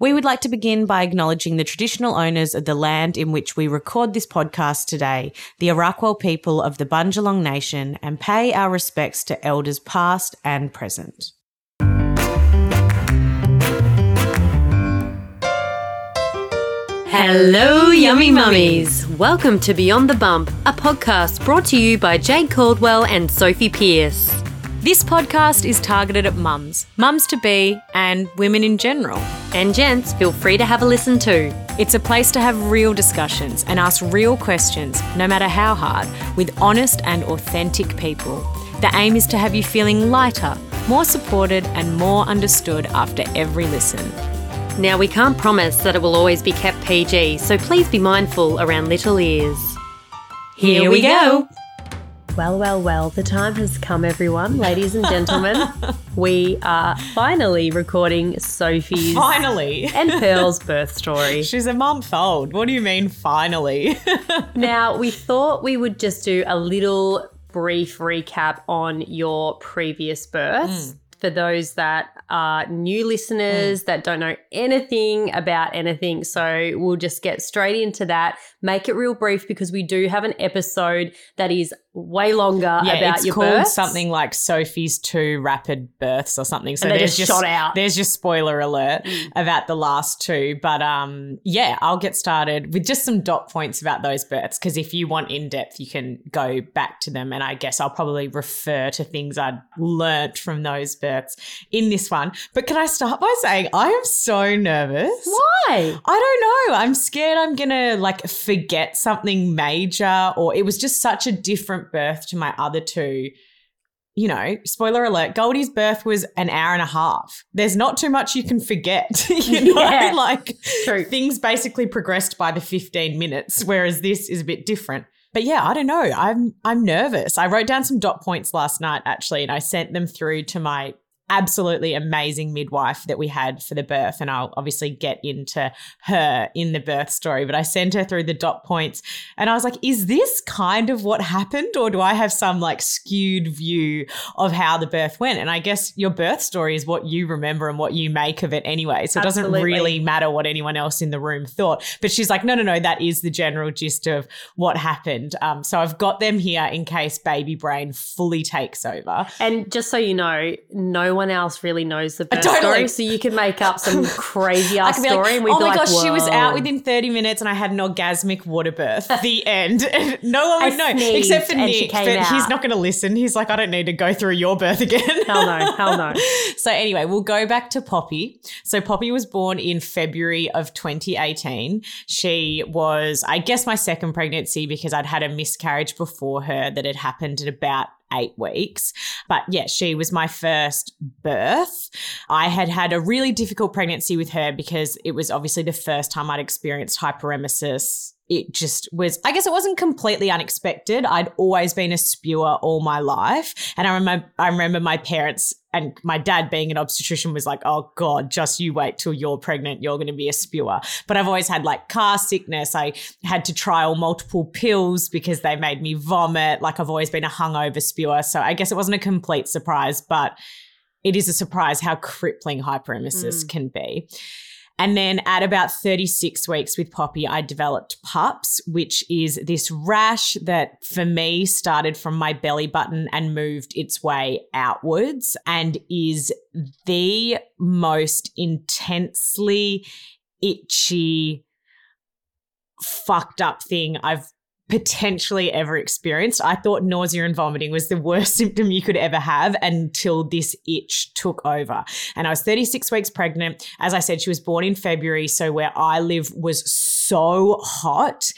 We would like to begin by acknowledging the traditional owners of the land in which we record this podcast today, the Arakwal people of the Bundjalung Nation, and pay our respects to elders past and present. Hello, yummy mummies. Welcome to Beyond the Bump, a podcast brought to you by Jade Caldwell and Sophie Pierce. This podcast is targeted at mums, mums to be, and women in general. And gents, feel free to have a listen too. It's a place to have real discussions and ask real questions, no matter how hard, with honest and authentic people. The aim is to have you feeling lighter, more supported, and more understood after every listen. Now, we can't promise that it will always be kept PG, so please be mindful around little ears. Here we go. Well, well, well, the time has come, everyone, ladies and gentlemen. we are finally recording Sophie's Finally. and Pearl's birth story. She's a month old. What do you mean, finally? Now, we thought we would just do a little brief recap on your previous births. Hmm. For those that are new listeners hmm. that don't know anything about anything. So we'll just get straight into that. Make it real brief because we do have an episode that is way longer about it's your called births. something like Sophie's two rapid births or something. So there's just shot out. There's your spoiler alert about the last two. But um, yeah, I'll get started with just some dot points about those births because if you want in depth, you can go back to them. And I guess I'll probably refer to things I'd learnt from those births in this one. But can I start by saying I am so nervous? Why? I don't know. I'm scared I'm going to like forget something major or it was just such a different birth to my other two. You know, spoiler alert, Goldie's birth was an hour and a half. There's not too much you can forget. you know, Yeah. like True. things basically progressed by the 15 minutes, whereas this is a bit different. But yeah, I don't know. I'm I'm nervous. I wrote down some dot points last night actually, and I sent them through to my absolutely amazing midwife that we had for the birth. And I'll obviously get into her in the birth story, but I sent her through the dot points and I was like, is this kind of what happened? Or do I have some like skewed view of how the birth went? And I guess your birth story is what you remember and what you make of it anyway. So it doesn't really matter what anyone else in the room thought. But she's like, no, no, no, that is the general gist of what happened. Um, so I've got them here in case baby brain fully takes over. And just so you know, no one else really knows the birth Totally. story, so you can make up some crazy I ass story, like, and we'd oh be my like, gosh, she was out within 30 minutes and I had an orgasmic water birth. the end. no one I would know. sneezed Except for Nick. But he's not going to listen. He's like, I don't need to go through your birth again. Hell no, hell no. so anyway, we'll go back to Poppy. So Poppy was born in February of 2018. She was, I guess, my second pregnancy because I'd had a miscarriage before her that had happened at about eight weeks. But yeah, she was my first birth. I had had a really difficult pregnancy with her because it was obviously the first time I'd experienced hyperemesis. It just was, I guess it wasn't completely unexpected. I'd always been a spewer all my life. And I remember, I remember my parents and my dad being an obstetrician was like, oh God, just you wait till you're pregnant. You're going to be a spewer. But I've always had like car sickness. I had to trial multiple pills because they made me vomit. Like I've always been a hungover spewer. So I guess it wasn't a complete surprise, but it is a surprise how crippling hyperemesis mm. can be. And then at about 36 weeks with Poppy, I developed PUPS, which is this rash that for me started from my belly button and moved its way outwards and is the most intensely itchy, fucked up thing I've potentially ever experienced. I thought nausea and vomiting was the worst symptom you could ever have until this itch took over. And I was 36 weeks pregnant. As I said, she was born in February. So where I live was so hot.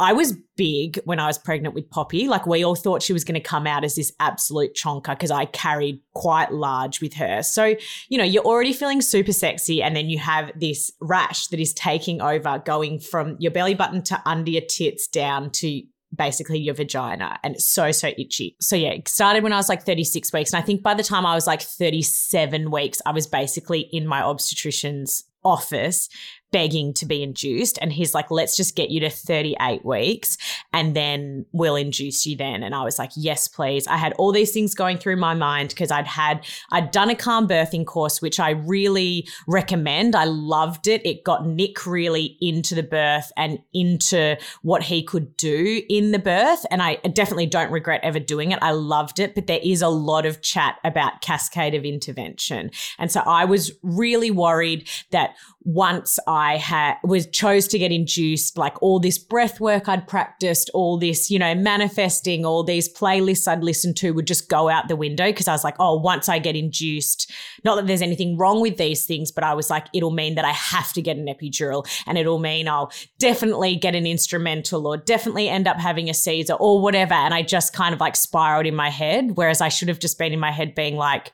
I was big when I was pregnant with Poppy. Like we all thought she was going to come out as this absolute chonker because I carried quite large with her. So, you know, you're already feeling super sexy and then you have this rash that is taking over going from your belly button to under your tits down to basically your vagina and it's so so itchy. So yeah, it started when I was like 36 weeks and I think by the time I was like 37 weeks I was basically in my obstetrician's office begging to be induced. And he's like, let's just get you to 38 weeks and then we'll induce you then. And I was like, yes, please. I had all these things going through my mind because I'd had, I'd done a calm birthing course, which I really recommend. I loved it. It got Nick really into the birth and into what he could do in the birth. And I definitely don't regret ever doing it. I loved it, but there is a lot of chat about cascade of intervention. And so I was really worried that once I had was chose to get induced, like all this breath work I'd practiced, all this, you know, manifesting, all these playlists I'd listened to would just go out the window because I was like, oh, once I get induced, not that there's anything wrong with these things, but I was like, it'll mean that I have to get an epidural and it'll mean I'll definitely get an instrumental or definitely end up having a Caesar or whatever. And I just kind of like spiraled in my head, whereas I should have just been in my head being like,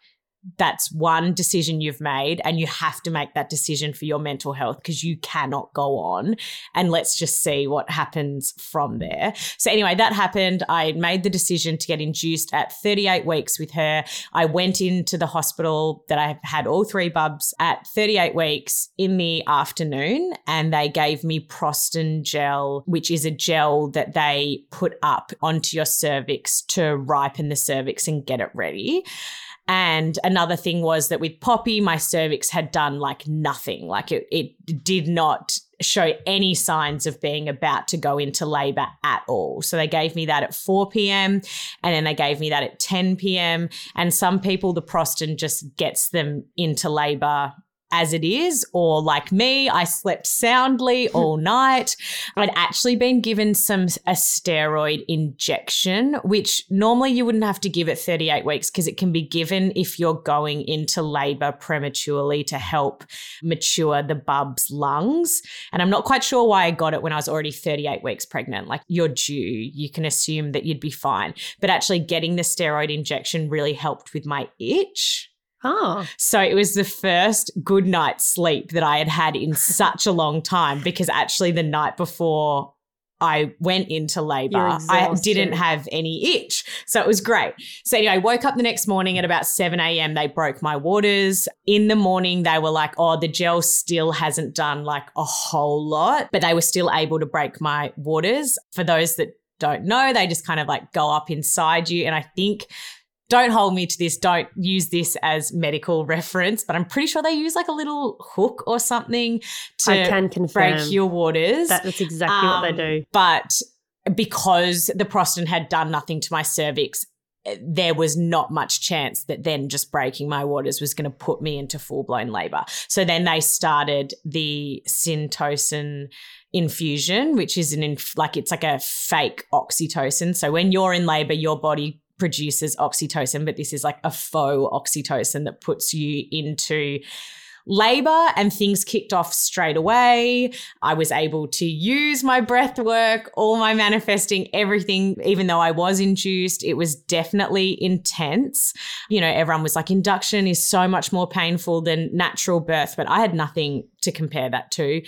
that's one decision you've made and you have to make that decision for your mental health because you cannot go on and let's just see what happens from there. So anyway that happened. I made the decision to get induced at 38 weeks with her. I went into the hospital that i had all three bubs at 38 weeks in the afternoon and they gave me prostin gel which is a gel that they put up onto your cervix to ripen the cervix and get it ready and another thing was that with Poppy, my cervix had done like nothing. Like it, it did not show any signs of being about to go into labor at all. So they gave me that at 4 p.m. and then they gave me that at 10 p.m. And some people, the Prostin just gets them into labor as it is, or like me, I slept soundly all night. I'd actually been given some a steroid injection, which normally you wouldn't have to give at 38 weeks because it can be given if you're going into labor prematurely to help mature the bub's lungs. And I'm not quite sure why I got it when I was already 38 weeks pregnant. Like you're due, you can assume that you'd be fine. But actually getting the steroid injection really helped with my itch. Oh. So it was the first good night's sleep that I had had in such a long time because actually the night before I went into labor, I didn't have any itch. So it was great. So anyway, I woke up the next morning at about 7 a.m. They broke my waters. In the morning, they were like, oh, the gel still hasn't done like a whole lot, but they were still able to break my waters. For those that don't know, they just kind of like go up inside you. And I think don't hold me to this. Don't use this as medical reference, but I'm pretty sure they use like a little hook or something to I can confirm break your waters. That, that's exactly um, what they do. But because the prostin had done nothing to my cervix, there was not much chance that then just breaking my waters was going to put me into full blown labor. So then they started the syntocin infusion, which is an inf- like it's like a fake oxytocin. So when you're in labor, your body produces oxytocin, but this is like a faux oxytocin that puts you into labor and things kicked off straight away. I was able to use my breath work, all my manifesting, everything, even though I was induced. It was definitely intense. You know, everyone was like, induction is so much more painful than natural birth, but I had nothing to compare that to.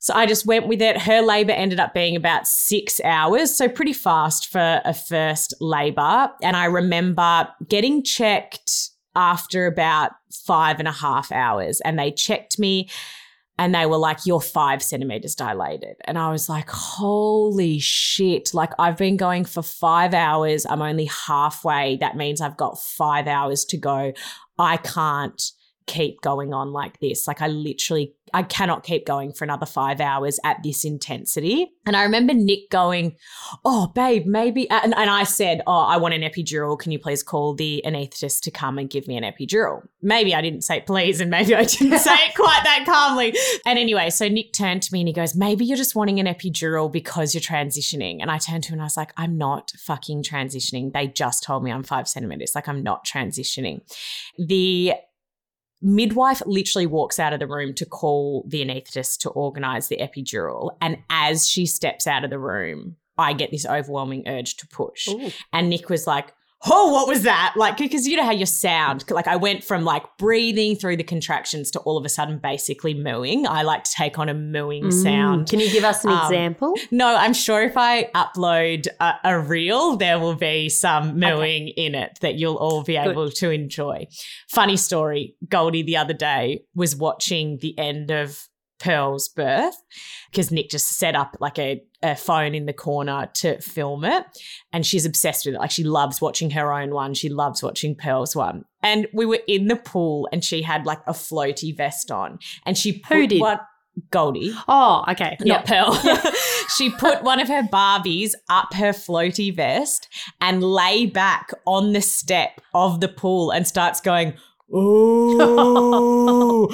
So I just went with it. Her labor ended up being about six hours, so pretty fast for a first labor. And I remember getting checked after about five and a half hours, and they checked me and they were like, You're five centimeters dilated. And I was like, Holy shit. Like, I've been going for five hours. I'm only halfway. That means I've got five hours to go. I can't keep going on like this. Like I literally, I cannot keep going for another five hours at this intensity. And I remember Nick going, Oh, babe, maybe. And, and I said, Oh, I want an epidural. Can you please call the anaesthetist to come and give me an epidural? Maybe I didn't say please, and maybe I didn't say it quite that calmly. And anyway, so Nick turned to me and he goes, Maybe you're just wanting an epidural because you're transitioning. And I turned to him and I was like, I'm not fucking transitioning. They just told me I'm five centimeters. Like, I'm not transitioning. The midwife literally walks out of the room to call the anaesthetist to organize the epidural. And as she steps out of the room, I get this overwhelming urge to push. Ooh. And Nick was like, oh, what was that? Like, because you know how you sound. Like, I went from like breathing through the contractions to all of a sudden basically mooing. I like to take on a mooing Mm. sound. Can you give us an Um, example? No, I'm sure if I upload a, a reel, there will be some mooing in it that you'll all be Good. able to enjoy. Funny story Goldie the other day was watching the end of Pearl's birth because Nick just set up like a, a phone in the corner to film it. And she's obsessed with it. Like she loves watching her own one. She loves watching Pearl's one. And we were in the pool and she had like a floaty vest on. And she put Who did? one Goldie Oh, okay. not Pearl. she put one of her Barbies up her floaty vest and lay back on the step of the pool and starts going, ooh,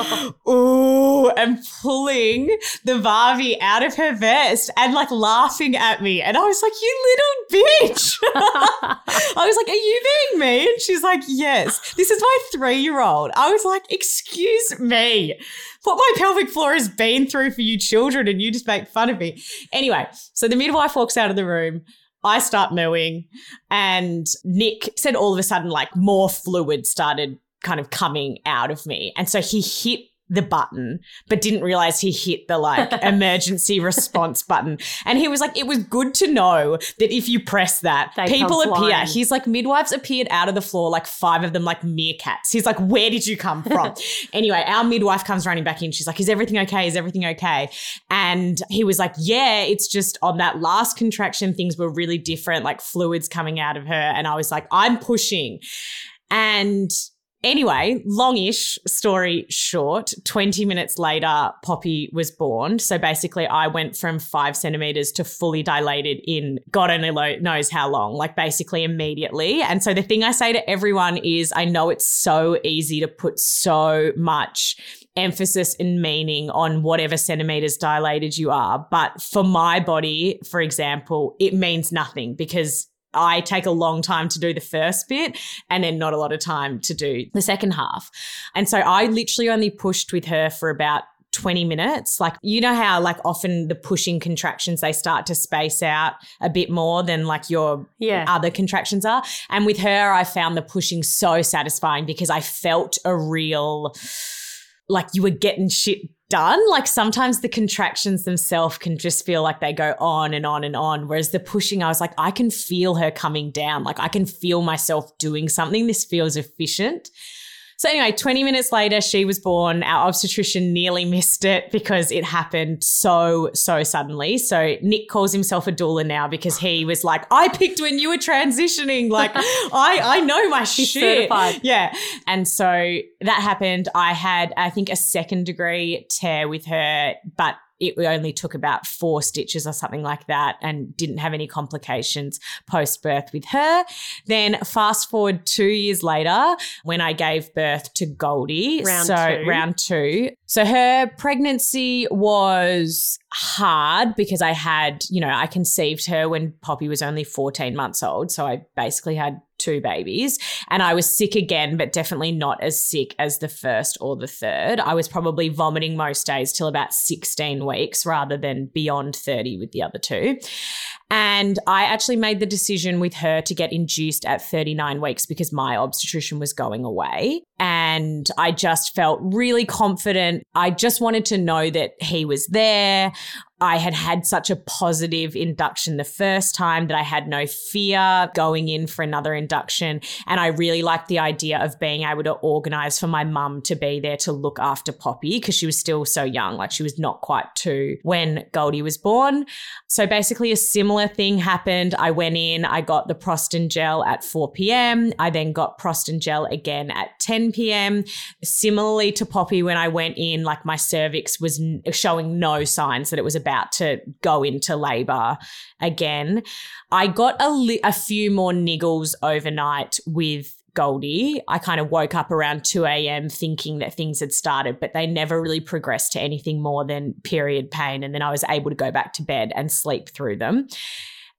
ooh, and pulling the Barbie out of her vest and like laughing at me. And I was like, you little bitch. I was like, are you being mean? And she's like, yes. This is my three year old. I was like, excuse me. What my pelvic floor has been through for you children, and you just make fun of me. Anyway, so the midwife walks out of the room. I start mooing, and Nick said all of a sudden, like more fluid started kind of coming out of me. And so he hit the button, but didn't realize he hit the like emergency response button. And he was like, it was good to know that if you press that, They people appear. flying. He's like, midwives appeared out of the floor, like five of them, like meerkats. He's like, where did you come from? anyway, our midwife comes running back in. She's like, is everything okay? Is everything okay? And he was like, yeah, it's just on that last contraction, things were really different, like fluids coming out of her. And I was like, I'm pushing. And Anyway, longish story short, 20 minutes later, Poppy was born. So basically, I went from five centimeters to fully dilated in God only knows how long, like basically immediately. And so the thing I say to everyone is I know it's so easy to put so much emphasis and meaning on whatever centimeters dilated you are. But for my body, for example, it means nothing because I take a long time to do the first bit and then not a lot of time to do the second half. And so I literally only pushed with her for about 20 minutes. Like, you know how, like, often the pushing contractions, they start to space out a bit more than like your Yeah. other contractions are. And with her, I found the pushing so satisfying because I felt a real, like, you were getting shit done. Like sometimes the contractions themselves can just feel like they go on and on and on. Whereas the pushing, I was like, I can feel her coming down. Like I can feel myself doing something. This feels efficient. So anyway, 20 minutes later, she was born. Our obstetrician nearly missed it because it happened so, so suddenly. So Nick calls himself a doula now because he was like, I picked when you were transitioning. Like, I, I know my He's shit. certified. Yeah. And so that happened. I had, I think, a second degree tear with her, but it only took about four stitches or something like that and didn't have any complications post birth with her. Then fast forward two years later when I gave birth to Goldie. Round so two. round two. So her pregnancy was hard because I had, you know, I conceived her when Poppy was only 14 months old. So I basically had two babies and I was sick again, but definitely not as sick as the first or the third. I was probably vomiting most days till about 16 weeks rather than beyond 30 with the other two. And I actually made the decision with her to get induced at 39 weeks because my obstetrician was going away. And I just felt really confident. I just wanted to know that he was there. I had had such a positive induction the first time that I had no fear going in for another induction. And I really liked the idea of being able to organize for my mum to be there to look after Poppy because she was still so young. Like she was not quite two when Goldie was born. So basically, a similar thing happened. I went in, I got the Prostin gel at 4 p.m. I then got Prostin gel again at 10 p.m. Similarly to Poppy, when I went in, like my cervix was showing no signs that it was about to go into labor again. I got a, li- a few more niggles overnight with Goldie. I kind of woke up around 2 a.m. thinking that things had started, but they never really progressed to anything more than period pain. And then I was able to go back to bed and sleep through them.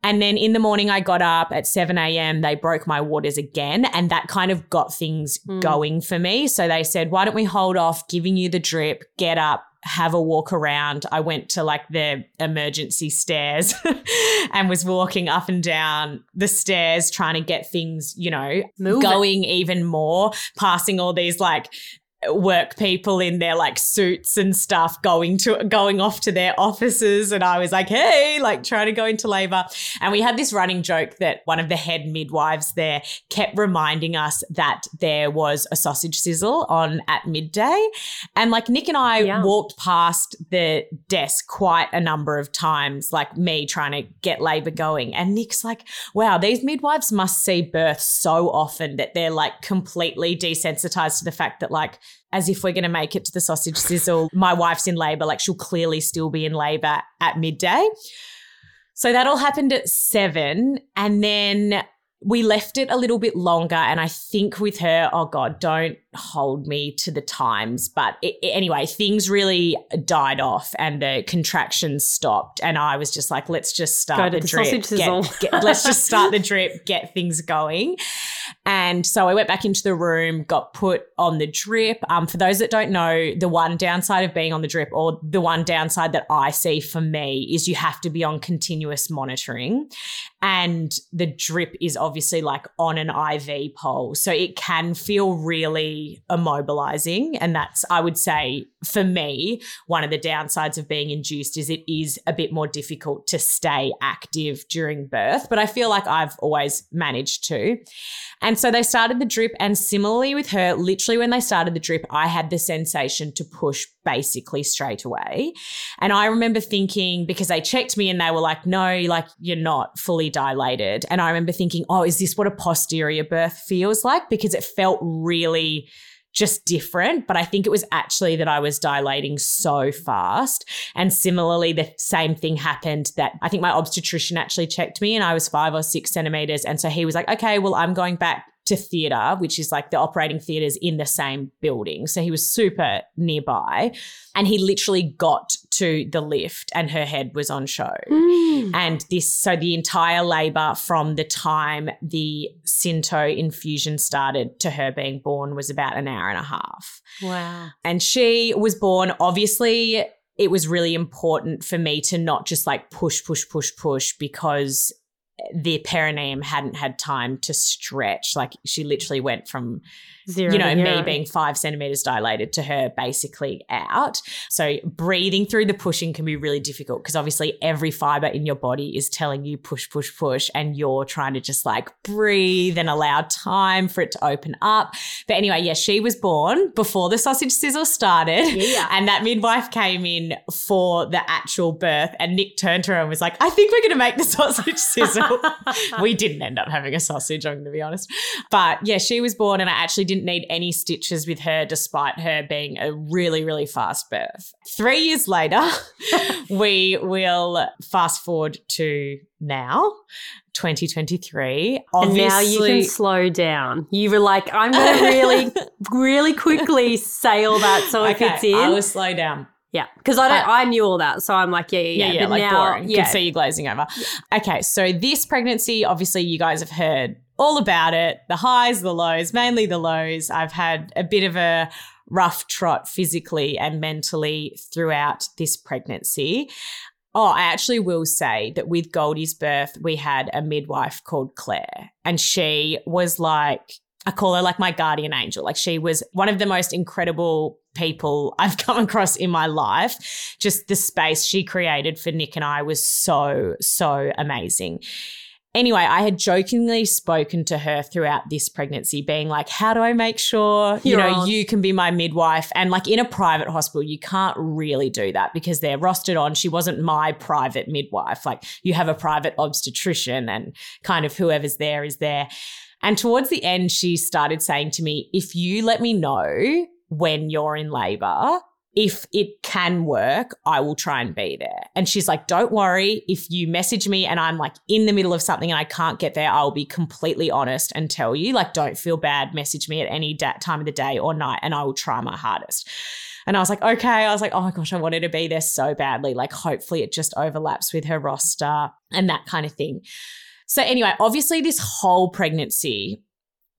And then in the morning, I got up at 7 a.m. They broke my waters again. And that kind of got things Mm. going for me. So they said, why don't we hold off giving you the drip, get up, have a walk around. I went to like the emergency stairs and was walking up and down the stairs trying to get things, you know, Moving. going even more, passing all these like work people in their like suits and stuff going to going off to their offices and I was like hey like trying to go into labor. And we had this running joke that one of the head midwives there kept reminding us that there was a sausage sizzle on at midday. And like Nick and I Yeah. walked past the desk quite a number of times like me trying to get labor going. And Nick's like wow these midwives must see birth so often that they're like completely desensitized to the fact that like as if we're going to make it to the sausage sizzle. My wife's in labor, like she'll clearly still be in labor at midday. So that all happened at seven. And then we left it a little bit longer. And I think with her, oh God, don't hold me to the times. But it, anyway, things really died off and the contractions stopped. And I was just like, let's just start the, the drip. Get- get- let's just start the drip, get things going. And so I went back into the room, got put on the drip. Um, for those that don't know, the one downside of being on the drip, or the one downside that I see for me, is you have to be on continuous monitoring. And the drip is obviously like on an IV pole. So it can feel really immobilizing. And that's, I would say, for me, one of the downsides of being induced is it is a bit more difficult to stay active during birth. But I feel like I've always managed to. And so they started the drip. And similarly with her, literally when they started the drip, I had the sensation to push basically straight away. And I remember thinking, because they checked me and they were like, no, like you're not fully dilated. And I remember thinking, oh, is this what a posterior birth feels like? Because it felt really just different. But I think it was actually that I was dilating so fast. And similarly, the same thing happened that I think my obstetrician actually checked me and I was five or six centimeters. And so he was like, okay, well, I'm going back to theatre, which is like the operating theatres in the same building. So he was super nearby. And he literally got to the lift and her head was on show. Mm. And this, so the entire labor from the time the Sinto infusion started to her being born was about an hour and a half. Wow. And she was born, obviously, it was really important for me to not just like push, push, push, push because the perineum hadn't had time to stretch. Like she literally went from Zero. you know, me being five centimeters dilated to her basically out. So breathing through the pushing can be really difficult because obviously every fiber in your body is telling you push, push, push, and you're trying to just like breathe and allow time for it to open up. But anyway, yeah, she was born before the sausage sizzle started. Yeah. And that midwife came in for the actual birth, and Nick turned to her and was like, I think we're going to make the sausage sizzle. we didn't end up having a sausage, I'm going to be honest. But yeah, she was born, and I actually didn't need any stitches with her, despite her being a really, really fast birth. Three years later, we will fast forward to now, 2023. And now you can slow down. You were like, I'm going to really, really quickly say all that so it okay, fits in. I will slow down. yeah, because I don't. But- I knew all that, so I'm like, yeah, yeah, yeah. yeah, yeah, but like now, boring. yeah, Can see you glazing over. Okay, so this pregnancy, obviously, you guys have heard all about it the highs, the lows, mainly the lows. I've had a bit of a rough trot physically and mentally throughout this pregnancy. Oh, I actually will say that with Goldie's birth, we had a midwife called Claire, and she was like, I call her like my guardian angel. Like she was one of the most incredible people I've come across in my life. Just the space she created for Nick and I was so, so amazing. Anyway, I had jokingly spoken to her throughout this pregnancy, being like, How do I make sure, you You're know, on. you can be my midwife? And like in a private hospital, you can't really do that because they're rostered on. She wasn't my private midwife. Like you have a private obstetrician and kind of whoever's there is there. And towards the end, she started saying to me, If you let me know when you're in labor, if it can work, I will try and be there. And she's like, Don't worry. If you message me and I'm like in the middle of something and I can't get there, I'll be completely honest and tell you. Like, don't feel bad. Message me at any da- time of the day or night and I will try my hardest. And I was like, okay. I was like, oh my gosh, I wanted to be there so badly. Like, hopefully it just overlaps with her roster and that kind of thing. So, anyway, obviously, this whole pregnancy,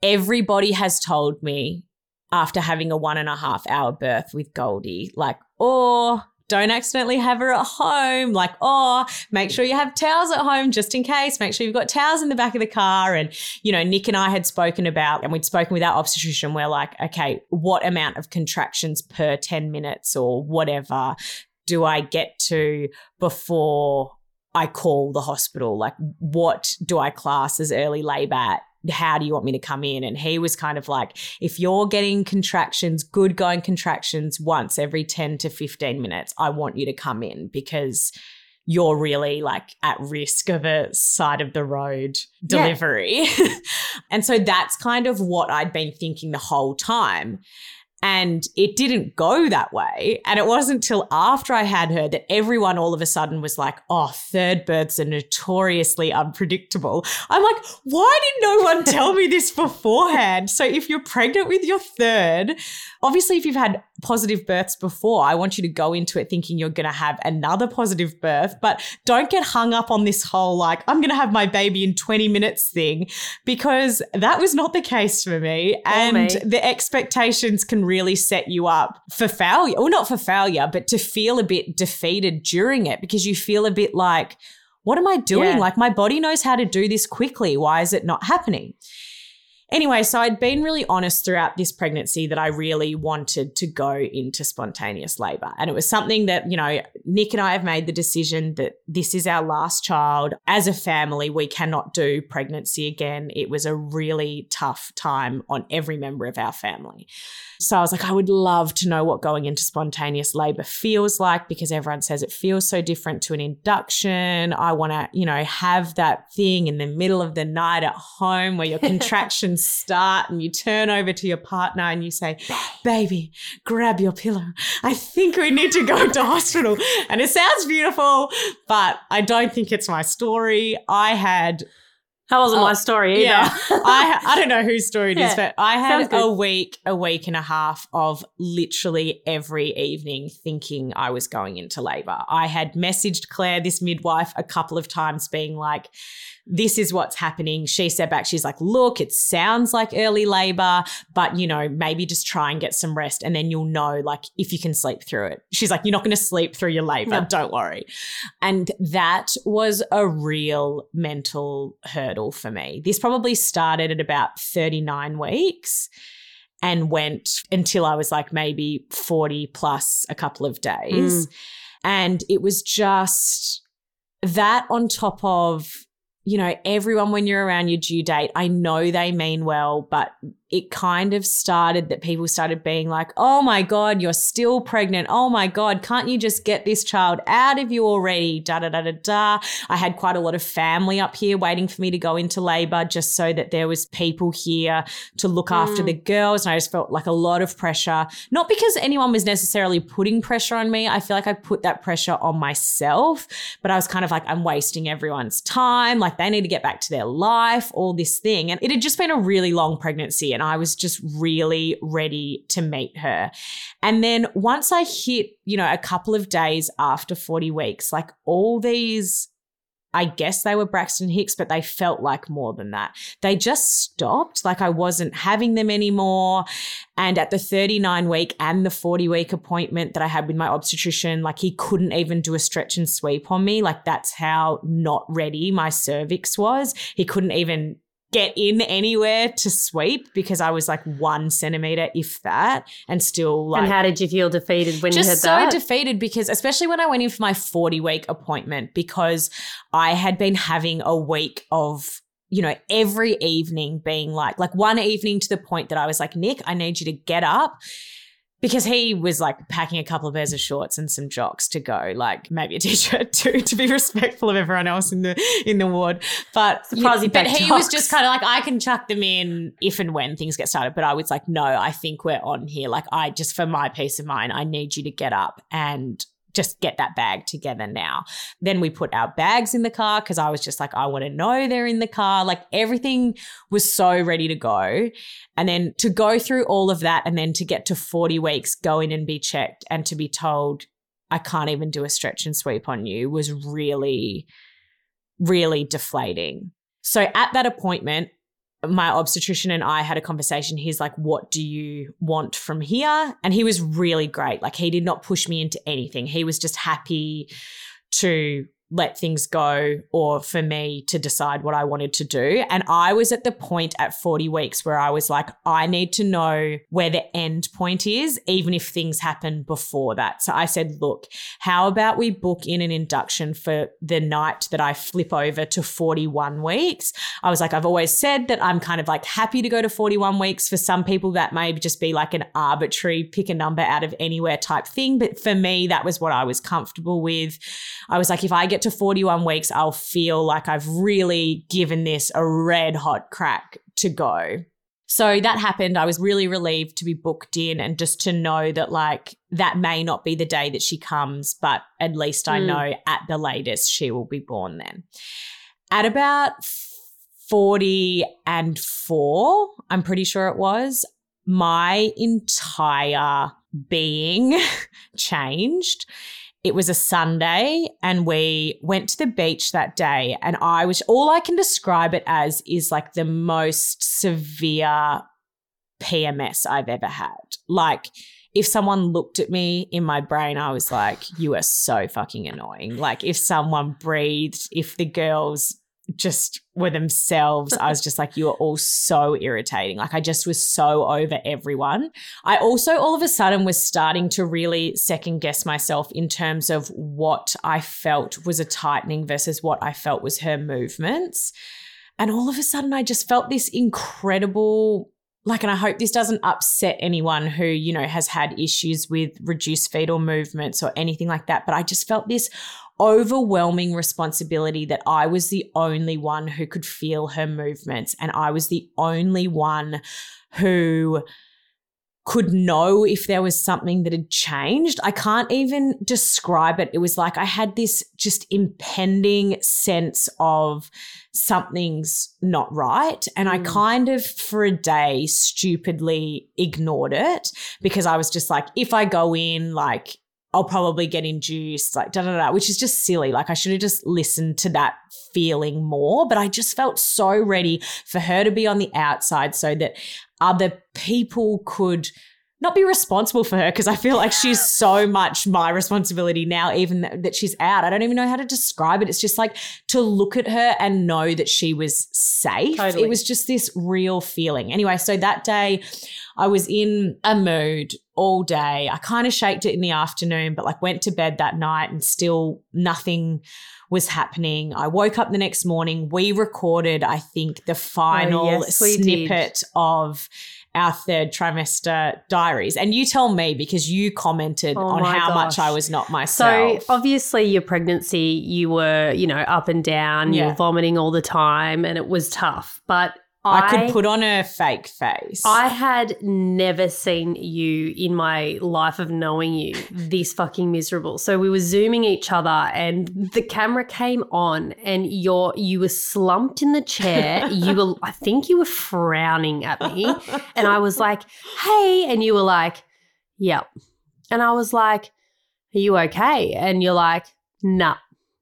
everybody has told me after having a one and a half hour birth with Goldie, like, or don't accidentally have her at home. Like, oh, make sure you have towels at home just in case. Make sure you've got towels in the back of the car. And, you know, Nick and I had spoken about, and we'd spoken with our obstetrician, we're like, okay, what amount of contractions per 10 minutes or whatever do I get to before I call the hospital? Like, what do I class as early labor how do you want me to come in? And he was kind of like, if you're getting contractions, good going contractions once every 10 to 15 minutes, I want you to come in because you're really like at risk of a side of the road delivery. Yeah. and so that's kind of what I'd been thinking the whole time. And it didn't go that way. And it wasn't till after I had her that everyone all of a sudden was like, oh, third births are notoriously unpredictable. I'm like, why did no one tell me this beforehand? So if you're pregnant with your third, obviously, if you've had positive births before, I want you to go into it thinking you're going to have another positive birth, but don't get hung up on this whole like, I'm going to have my baby in 20 minutes thing because that was not the case for me. and me. the expectations can really set you up for failure, or not for failure, but to feel a bit defeated during it because you feel a bit like, what am I doing? Yeah. Like, my body knows how to do this quickly. Why is it not happening? Anyway, so I'd been really honest throughout this pregnancy that I really wanted to go into spontaneous labor. And it was something that, you know, Nick and I have made the decision that this is our last child. As a family, we cannot do pregnancy again. It was a really tough time on every member of our family. So I was like, I would love to know what going into spontaneous labor feels like because everyone says it feels so different to an induction. I want to, you know, have that thing in the middle of the night at home where your contractions start and you turn over to your partner and you say, Baby, grab your pillow. I think we need to go to hospital. And it sounds beautiful, but I don't think it's my story. I had that wasn't oh, my story either. Yeah. I I don't know whose story it yeah. is, but I had a week, a week and a half of literally every evening thinking I was going into labor. I had messaged Claire, this midwife, a couple of times being like, this is what's happening. She said back, she's like, look, it sounds like early labor, but you know, maybe just try and get some rest and then you'll know like if you can sleep through it. She's like, you're not going to sleep through your labor. No. Don't worry. And that was a real mental hurdle for me. This probably started at about 39 weeks and went until I was like maybe 40 plus a couple of days. Mm. And it was just that on top of you know, everyone when you're around your due date, I know they mean well, but it kind of started that people started being like, oh my God, you're still pregnant. Oh my God, can't you just get this child out of you already? Da da da da da. I had quite a lot of family up here waiting for me to go into labor just so that there was people here to look mm. after the girls. And I just felt like a lot of pressure, not because anyone was necessarily putting pressure on me. I feel like I put that pressure on myself, but I was kind of like, I'm wasting everyone's time. Like they need to get back to their life, all this thing. And it had just been a really long pregnancy and I was just really ready to meet her. And then once I hit, you know, a couple of days after 40 weeks, like all these I guess they were Braxton Hicks, but they felt like more than that. They just stopped. Like I wasn't having them anymore. And at the 39 week and the 40 week appointment that I had with my obstetrician, like he couldn't even do a stretch and sweep on me. Like that's how not ready my cervix was. He couldn't even get in anywhere to sweep because I was like one centimeter, if that, and still like. And how did you feel defeated when you had so that? so defeated because, especially when I went in for my 40 week appointment, because I had been having a week of you know, every evening being like, like one evening to the point that I was like, Nick, I need you to get up because he was like packing a couple of pairs of shorts and some jocks to go, like maybe a t-shirt too, to be respectful of everyone else in the in the ward. But Surprise he, but he jocks. was just kind of like, I can chuck them in if and when things get started. But I was like, no, I think we're on here. Like I just for my peace of mind, I need you to get up and just get that bag together now. Then we put our bags in the car because I was just like, I want to know they're in the car. Like everything was so ready to go. And then to go through all of that and then to get to 40 weeks, go in and be checked and to be told, I can't even do a stretch and sweep on you was really, really deflating. So at that appointment, my obstetrician and I had a conversation. He's like, What do you want from here? And he was really great. Like, he did not push me into anything. He was just happy to let things go or for me to decide what I wanted to do. And I was at the point at 40 weeks where I was like, I need to know where the end point is, even if things happen before that. So I said, look, how about we book in an induction for the night that I flip over to 41 weeks? I was like, I've always said that I'm kind of like happy to go to 41 weeks. For some people, that may just be like an arbitrary pick a number out of anywhere type thing. But for me, that was what I was comfortable with. I was like, if I get get to 41 weeks, I'll feel like I've really given this a red hot crack to go. So that happened. I was really relieved to be booked in and just to know that, like, that may not be the day that she comes, but at least I mm. know at the latest she will be born then. At about 40 and four, I'm pretty sure it was, my entire being changed it was a Sunday and we went to the beach that day. And I was, all I can describe it as is like the most severe PMS I've ever had. Like, if someone looked at me in my brain, I was like, you are so fucking annoying. Like, if someone breathed, if the girls just were themselves. I was just like, you are all so irritating. Like, I just was so over everyone. I also, all of a sudden, was starting to really second guess myself in terms of what I felt was a tightening versus what I felt was her movements. And all of a sudden, I just felt this incredible like and i hope this doesn't upset anyone who you know has had issues with reduced fetal movements or anything like that but i just felt this overwhelming responsibility that I was the only one who could feel her movements and I was the only one who could know if there was something that had changed. I can't even describe it. It was like I had this just impending sense of something's not right. And mm. I kind of, for a day, stupidly ignored it because I was just like, if I go in, like, I'll probably get induced, like da da da, which is just silly. Like I should have just listened to that feeling more, but I just felt so ready for her to be on the outside so that other people could not be responsible for her because I feel like she's so much my responsibility now, even that, that, she's out. I don't even know how to describe it. It's just like to look at her and know that she was safe. Totally. It was just this real feeling. Anyway, so that day I was in a mood all day. I kind of shaked it in the afternoon, but like went to bed that night and still nothing was happening. I woke up the next morning. We recorded, I think, the final oh, yes, snippet of our third trimester diaries. And you tell me because you commented oh on how gosh. much I was not myself. So obviously your pregnancy, you were, you know, up and down, yeah. you were vomiting all the time and it was tough. But I, could put on a fake face. I had never seen you in my life of knowing you this fucking miserable. So we were zooming each other and the camera came on and you're you were slumped in the chair. you were I think you were frowning at me. And I was like, hey. And you were like, yep. And I was like, are you okay? And you're like, nah.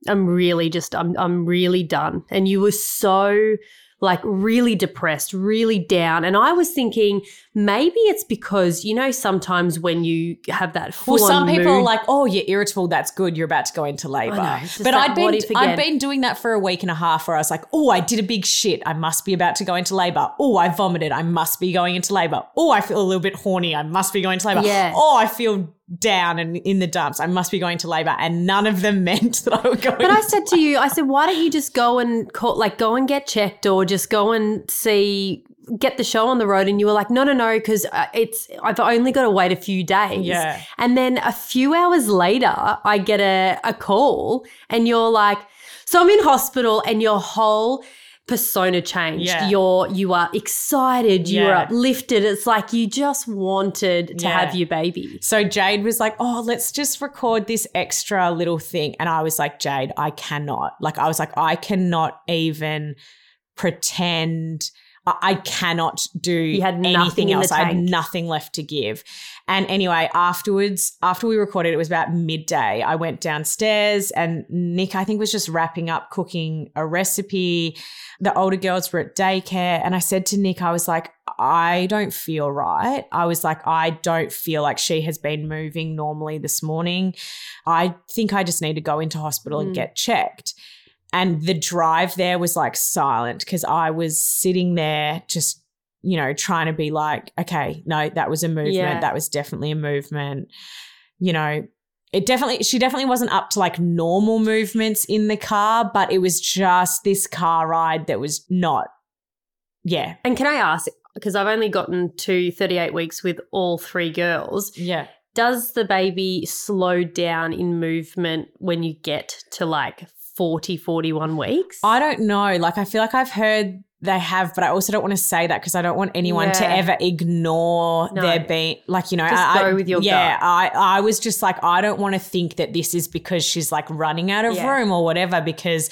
I'm really just I'm I'm really done. And you were so like really depressed, really down. And I was thinking maybe it's because, you know, sometimes when you have that full Well, some people mood, are like, oh, you're irritable. That's good. You're about to go into labor. Know, but I'd been, I'd been doing that for a week and a half where I was like, oh, I did a big shit. I must be about to go into labor. Oh, I vomited. I must be going into labor. Oh, I feel a little bit horny. I must be going to labor. Yeah. Oh, I feel down and in the dumps. I must be going to labor. And none of them meant that I would go. But I said to you, I said, why don't you just go and call, like, go and get checked or just go and see, get the show on the road? And you were like, no, no, no, because uh, it's, I've only got to wait a few days. Yeah. And then a few hours later, I get a, a call and you're like, so I'm in hospital and your whole persona changed. Yeah. You're you are excited, you're yeah. uplifted. It's like you just wanted to yeah. have your baby. So Jade was like, "Oh, let's just record this extra little thing." And I was like, "Jade, I cannot." Like I was like, "I cannot even pretend I, cannot do anything else. I had nothing left to give. And anyway, afterwards, after we recorded, it was about midday. I went downstairs and Nick, I think, was just wrapping up cooking a recipe. The older girls were at daycare. And I said to Nick, I was like, I don't feel right. I was like, I don't feel like she has been moving normally this morning. I think I just need to go into hospital and Mm. get checked. And the drive there was like silent because I was sitting there just, you know, trying to be like, okay, no, that was a movement. Yeah. That was definitely a movement. You know, it definitely, she definitely wasn't up to like normal movements in the car, but it was just this car ride that was not, yeah. And can I ask, because I've only gotten to 38 weeks with all three girls, Yeah. does the baby slow down in movement when you get to like 40, 41 weeks? I don't know. Like, I feel like I've heard they have, but I also don't want to say that because I don't want anyone to ever ignore No. their being like you know. Just I, go with your yeah. gut. I I was just like I don't want to think that this is because she's like running out of Yeah. room or whatever because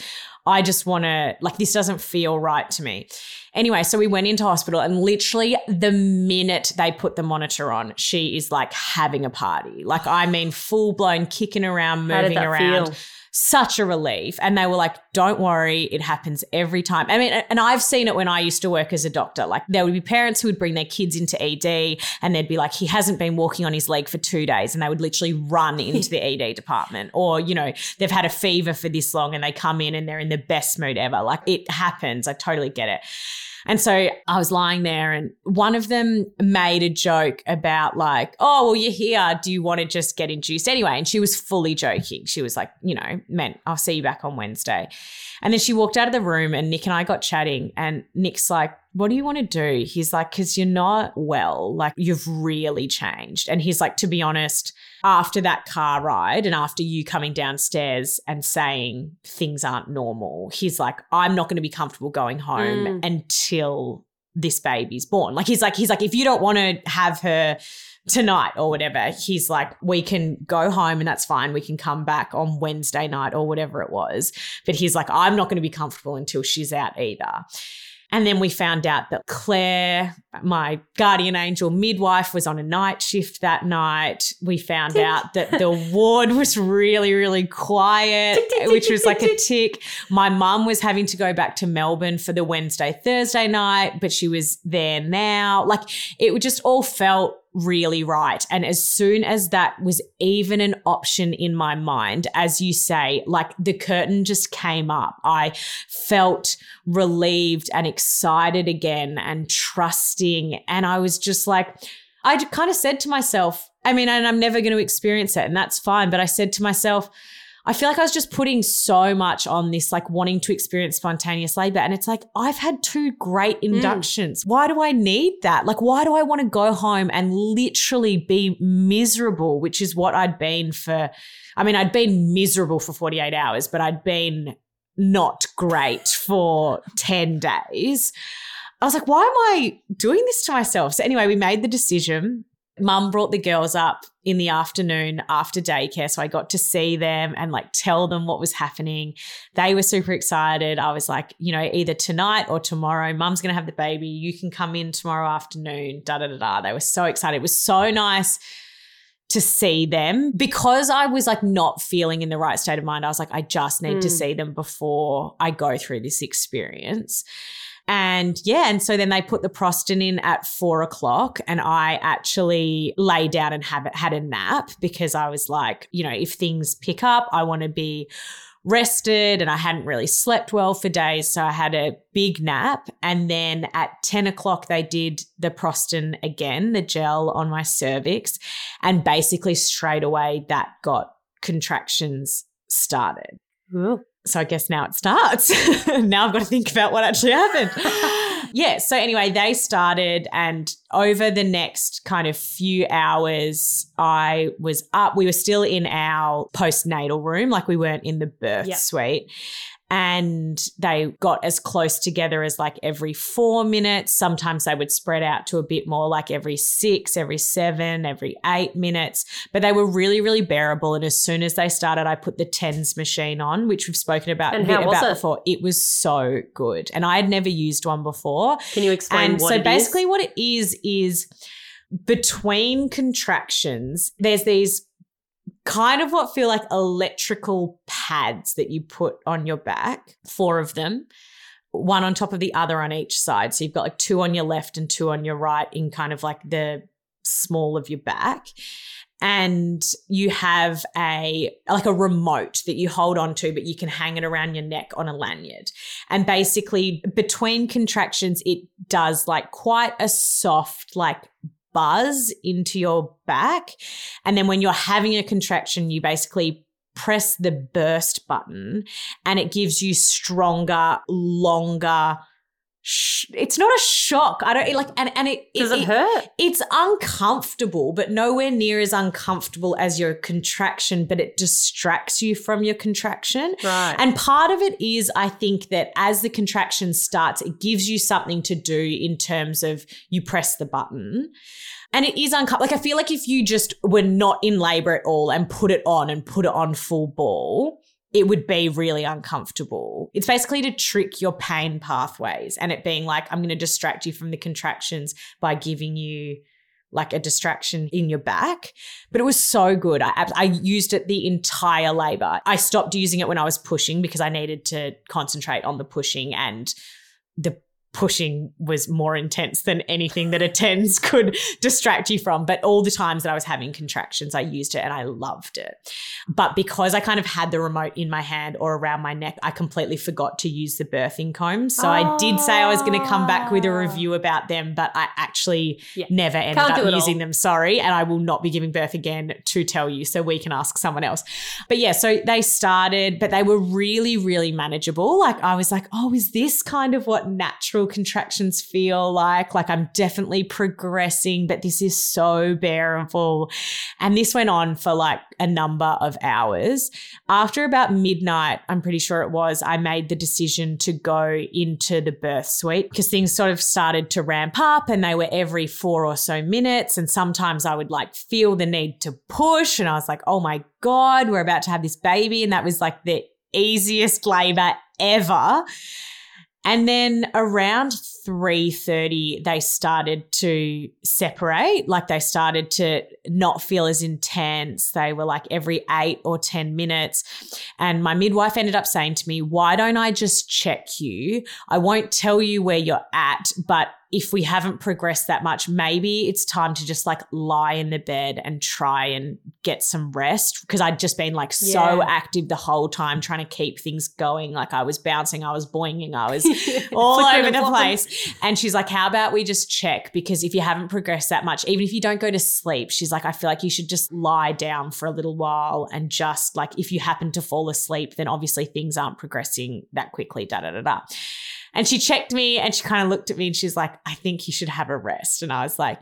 I just want to like this doesn't feel right to me. Anyway, so we went into hospital and literally the minute they put the monitor on, she is like having a party. Like I mean, full blown kicking around, moving around feel? Such a relief. And they were like, don't worry, it happens every time. I mean, and I've seen it when I used to work as a doctor. Like, there would be parents who would bring their kids into ED and they'd be like, he hasn't been walking on his leg for two days. And they would literally run into the ED department. Or, you know, they've had a fever for this long and they come in and they're in the best mood ever. Like, it happens. I totally get it. And so I was lying there, and one of them made a joke about, like, oh, well, you're here. Do you want to just get induced anyway? And she was fully joking. She was like, you know, man, I'll see you back on Wednesday. And then she walked out of the room, and Nick and I got chatting. And Nick's like, what do you want to do? He's like, because you're not well. Like, you've really changed. And he's like, to be honest, after that car ride and after you coming downstairs and saying things aren't normal, he's like, I'm not going to be comfortable going home Mm. until this baby's born. Like he's like, he's like, if you don't want to have her tonight or whatever, he's like, we can go home and that's fine. We can come back on Wednesday night or whatever it was. But he's like, I'm not going to be comfortable until she's out either. And then we found out that Claire, my guardian angel midwife, was on a night shift that night. We found out that the ward was really, really quiet, Tick, tick, tick, which was like a tick, tick. My mum was having to go back to Melbourne for the Wednesday, Thursday night, but she was there now. Like it just all felt really right. And as soon as that was even an option in my mind, as you say, like the curtain just came up. I felt relieved and excited again and trusting. And I was just like, I kind of said to myself, I mean, and I'm never going to experience it, and that's fine. But I said to myself, I feel like I was just putting so much on this, like wanting to experience spontaneous labor. And it's like, I've had two great hmm. inductions. Why do I need that? Like, why do I want to go home and literally be miserable, which is what I'd been for, I mean, I'd been miserable for 48 hours, but I'd been not great for 10 days. I was like, why am I doing this to myself? So, anyway, we made the decision. Mum brought the girls up in the afternoon after daycare. So I got to see them and like tell them what was happening. They were super excited. I was like, you know, either tonight or tomorrow, mum's going to have the baby. You can come in tomorrow afternoon, da da da da. They were so excited. It was so nice to see them because I was like not feeling in the right state of mind. I was like, I just need to Mm. see them before I go through this experience. And yeah, and so then they put the Prostin in at four o'clock, and I actually lay down and have it had a nap because I was like, you know, if things pick up, I want to be rested, and I hadn't really slept well for days, so I had a big nap. And then at ten o'clock, they did the Prostin again, the gel on my cervix, and basically straight away that got contractions started Ooh. So I guess now it starts. now I've got to think about what actually happened. yeah. So anyway, they started, and over the next kind of few hours, I was up. We were still in our postnatal room, like we weren't in the birth Yeah. suite. And they got as close together as like every four minutes. Sometimes they would spread out to a bit more, like every six, every seven, every eight minutes. But they were really, really bearable. And as soon as they started, I put the tens machine on, which we've spoken about, And how was about it? before. It was so good, and I had never used one before. Can you explain And so it is? basically, what it is is between contractions, there's these kind of what feel like electrical pads that you put on your back, four of them, one on top of the other on each side. So you've got like two on your left and two on your right in kind of like the small of your back. And you have a like a remote that you hold on to, but you can hang it around your neck on a lanyard. And basically, between contractions, it does like quite a soft, like buzz into your back. And then when you're having a contraction, you basically press the burst button and it gives you stronger, longer. Sh- it's not a shock. I don't like, and and it Does it, hurt? it's uncomfortable, but nowhere near as uncomfortable as your contraction, but it distracts you from your contraction. Right. And part of it is, I think that as the contraction starts, it gives you something to do in terms of you press the button. And it is uncomfortable. Like, I feel like if you just were not in labor at all and put it on and put it on full ball, it would be really uncomfortable. It's basically to trick your pain pathways and it being like, I'm going to distract you from the contractions by giving you like a distraction in your back. But it was so good. I, I used it the entire labor. I stopped using it when I was pushing because I needed to concentrate on the pushing and the pushing was more intense than anything that a tens could distract you from. But all the times that I was having contractions, I used it and I loved it. But because I kind of had the remote in my hand or around my neck, I completely forgot to use the birthing combs. So I did say I was going to come back with a Ah. review about them, but I actually Yeah. never ended Can't up using all. them. Sorry. And I will not be giving birth again to tell you. So we can ask someone else. But yeah, so they started, but they were really, really manageable. Like I was like, oh, is this kind of what natural contractions feel like? Like I'm definitely progressing, but this is so bearable. And this went on for like a number of hours. After about midnight, I'm pretty sure it was, I made the decision to go into the birth suite because things sort of started to ramp up and they were every four or so minutes. And sometimes I would like feel the need to push. And I was like, oh my God, we're about to have this baby. And that was like the easiest labor ever. And then around 3:30 they started to separate, like they started to not feel as intense. They were like every 8 or 10 minutes. And my midwife ended up saying to me, "Why don't I just check you? I won't tell you where you're at, but if we haven't progressed that much, maybe it's time to just like lie in the bed and try and get some rest because I'd just been like so Yeah. active the whole time trying to keep things going. Like I was bouncing, I was boinging, I was all over the place. And she's like, How about we just check? Because if you haven't progressed that much, even if you don't go to sleep, she's like, I feel like you should just lie down for a little while and just like, if you happen to fall asleep, then obviously things aren't progressing that quickly, da da da da. And she checked me and she kind of looked at me and she's like, I think you should have a rest. And I was like,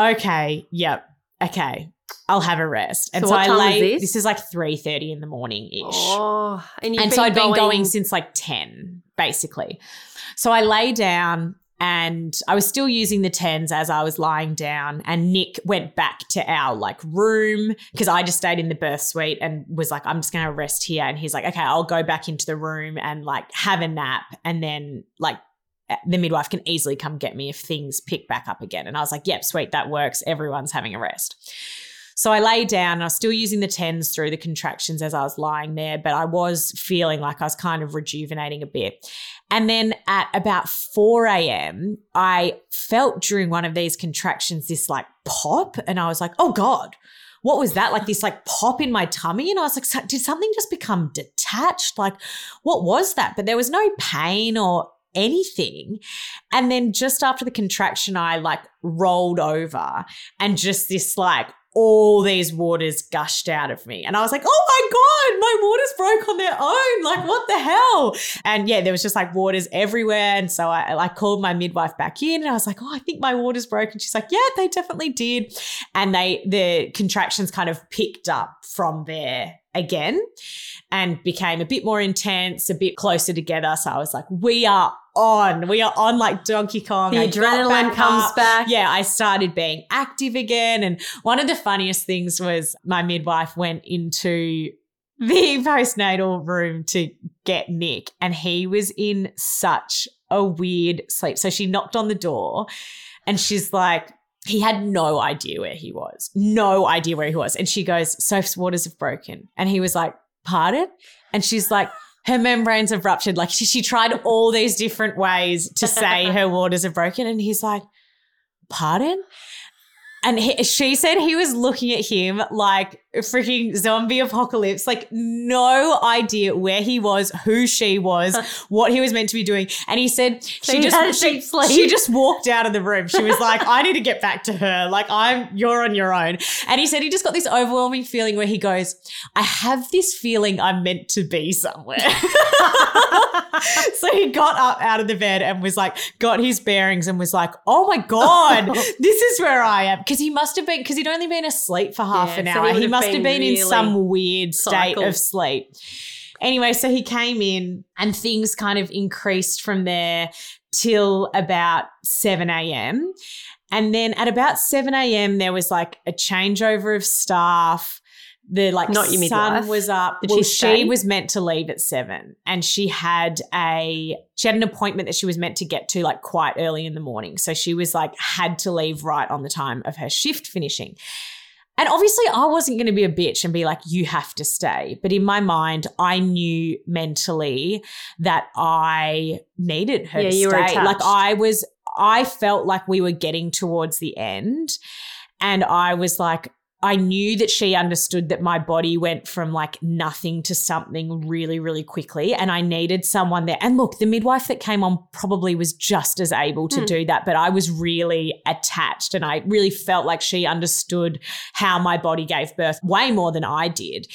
Okay, yep, okay. I'll have a rest. And So so, I lay this? this is like 3:30 in the morning ish Oh, and, and so I'd been going since like 10, basically. So I lay down and I was still using the tens as I was lying down. And Nick went back to our like room because I just stayed in the birth suite and was like, I'm just going to rest here. And he's like, okay, I'll go back into the room and like have a nap. And then like, eh, the midwife can easily come get me if things pick back up again. And I was like, yep, sweet, that works. Everyone's having a rest. So I lay down and I was still using the tens through the contractions as I was lying there, but I was feeling like I was kind of rejuvenating a bit. And then at about 4 a.m., I felt during one of these contractions this like pop, and I was like, oh God. What was that? Like this, like pop in my tummy, and I was like, "Did something just become detached? Like, what was that?" But there was no pain or anything. And then just after the contraction, I like rolled over and just this like all these waters gushed out of me. And I was like, oh my God, my waters broke on their own. Like, what the hell? And yeah, there was just like waters everywhere. And so I like called my midwife back in and I was like, oh, I think my waters broke. And she's like, yeah, they definitely did. And they, the contractions kind of picked up from there again and became a bit more intense, a bit closer together. So I was like, we are on. We are on like Donkey Kong. The I adrenaline back comes up. back. Yeah, I started being active again. And one of the funniest things was my midwife went into the postnatal room to get Nick, and he was in such a weird sleep. So she knocked on the door and she's like, he had no idea where he was, no idea where he was. And she goes, Soph's waters have broken. And he was like, Pardon? And she's like, her membranes have ruptured. Like she, she tried all these different ways to say her waters have broken. And he's like, Pardon? And he, she said he was looking at him like freaking zombie apocalypse, like no idea where he was, who she was, what he was meant to be doing. And he said she he just she, she just walked out of the room. She was like, I need to get back to her. Like I'm you're on your own. And he said he just got this overwhelming feeling where he goes, I have this feeling I'm meant to be somewhere. so he got up out of the bed and was like, got his bearings and was like, oh my God, this is where I am. Because he must have been, because he'd only been asleep for half Yeah, an so he hour. he have must have been been in some weird state cycled. of sleep. Anyway, so he came in and things kind of increased from there till about 7 a.m. And then at about 7 a.m., there was like a changeover of staff. The like Not your sun midwife? was up. Did well, she she was meant to leave at seven, and she had a she had an appointment that she was meant to get to like quite early in the morning. So she was like had to leave right on the time of her shift finishing. And obviously, I wasn't going to be a bitch and be like, you have to stay. But in my mind, I knew mentally that I needed her Yeah, to you were stay. Like. I was, I felt like we were getting towards the end. And I was like, I knew that she understood that my body went from like nothing to something really, really quickly. And I needed someone there. And look, the midwife that came on probably was just as able to Hmm. do that, but I was really attached and I really felt like she understood how my body gave birth way more than I did.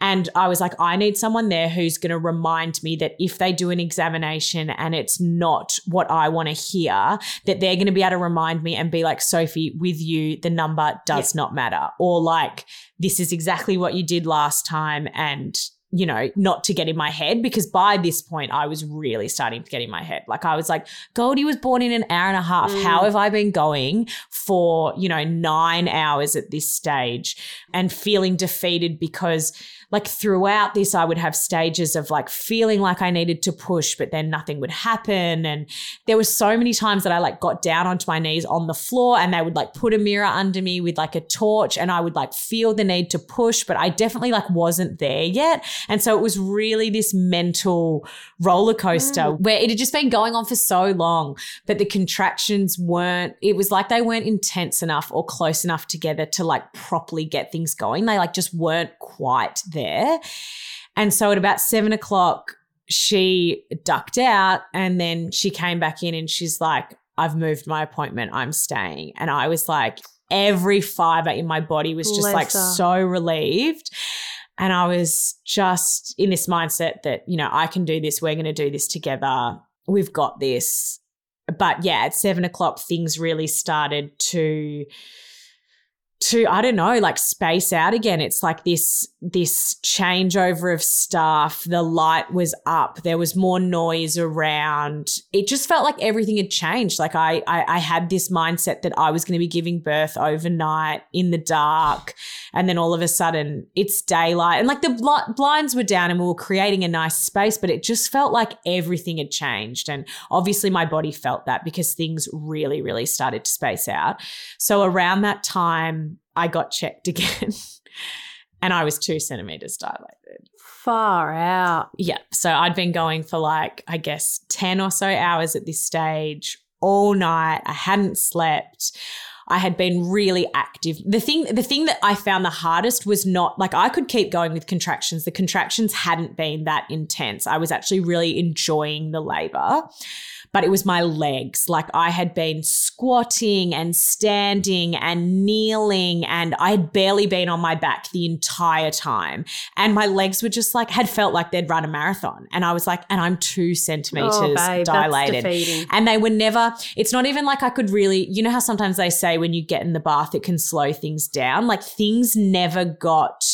And I was like, I need someone there who's going to remind me that if they do an examination and it's not what I want to hear, that they're going to be able to remind me and be like, Sophie, with you, the number does not matter. Or like, this is exactly what you did last time. And you know, not to get in my head because by this point I was really starting to get in my head. Like I was like, Goldie was born in an hour and a half. Mm. How have I been going for, you know, nine hours at this stage and feeling defeated because like throughout this, I would have stages of like feeling like I needed to push, but then nothing would happen. And there were so many times that I like got down onto my knees on the floor and they would like put a mirror under me with like a torch and I would like feel the need to push, but I definitely like wasn't there yet. And so it was really this mental roller coaster mm. where it had just been going on for so long, but the contractions weren't, it was like they weren't intense enough or close enough together to like properly get things going. They like just weren't quite there. And so at about seven o'clock, she ducked out and then she came back in and she's like, I've moved my appointment. I'm staying. And I was like, every fiber in my body was just Bless like so relieved. And I was just in this mindset that, you know, I can do this. We're going to do this together. We've got this. But yeah, at seven o'clock, things really started to to I don't know, like space out again. It's like this this changeover of staff. The light was up. There was more noise around. It just felt like everything had changed. Like I I, I had this mindset that I was going to be giving birth overnight in the dark, and then all of a sudden it's daylight, and like the bl- blinds were down, and we were creating a nice space. But it just felt like everything had changed, and obviously my body felt that because things really really started to space out. So around that time, I got checked again and I was two centimeters dilated. Far out. Yeah. So I'd been going for like, I guess, 10 or so hours at this stage all night. I hadn't slept. I had been really active. The thing the thing that I found the hardest was not like I could keep going with contractions. The contractions hadn't been that intense. I was actually really enjoying the labor. But it was my legs. Like I had been squatting and standing and kneeling and I had barely been on my back the entire time. And my legs were just like had felt like they'd run a marathon. And I was like, and I'm two centimeters Oh, babe, dilated. And they were never, it's not even like I could really, you know how sometimes they say when you get in the bath, it can slow things down? Like things never got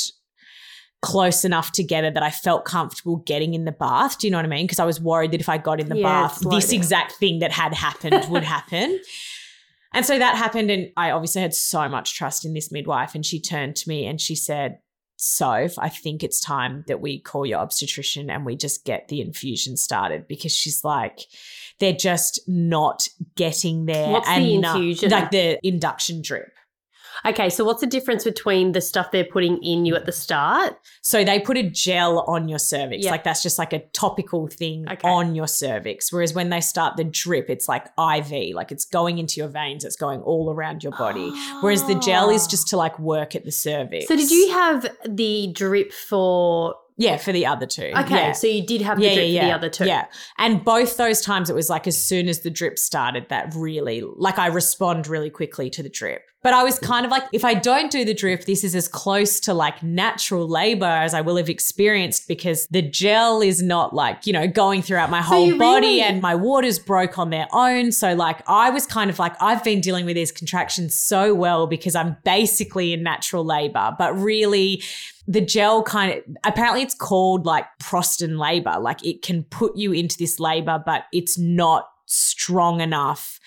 close enough together that I felt comfortable getting in the bath. Do you know what I mean? Because I was worried that if I got in the Yeah, bath, this down. exact thing that had happened would happen. And so that happened. And I obviously had so much trust in this midwife. And she turned to me and she said, Soph, I think it's time that we call your obstetrician and we just get the infusion started because she's like, they're just not getting there. What's the enough- infusion? Like the induction drip. Okay, so what's the difference between the stuff they're putting in you at the start? So they put a gel on your cervix. Yeah. Like that's just like a topical thing Okay. on your cervix. Whereas when they start the drip, it's like IV, like it's going into your veins, it's going all around your body. Whereas the gel is Ah. just to like work at the cervix. So did you have the drip for? Yeah, for the other two. Okay, Yeah. so you did have the yeah, drip yeah, for the other two. Yeah. And both those times it was like as soon as the drip started, that really, like I respond really quickly to the drip. But I was kind of like, if I don't do the drip, this is as close to like natural labor as I will have experienced because the gel is not like, you know, going throughout my whole you body really- and my waters broke on their own. So like I was kind of like, I've been dealing with these contractions so well because I'm basically in natural labor, but really the gel kind of apparently it's called like prostin labor like it can put you into this labor but it's not strong enough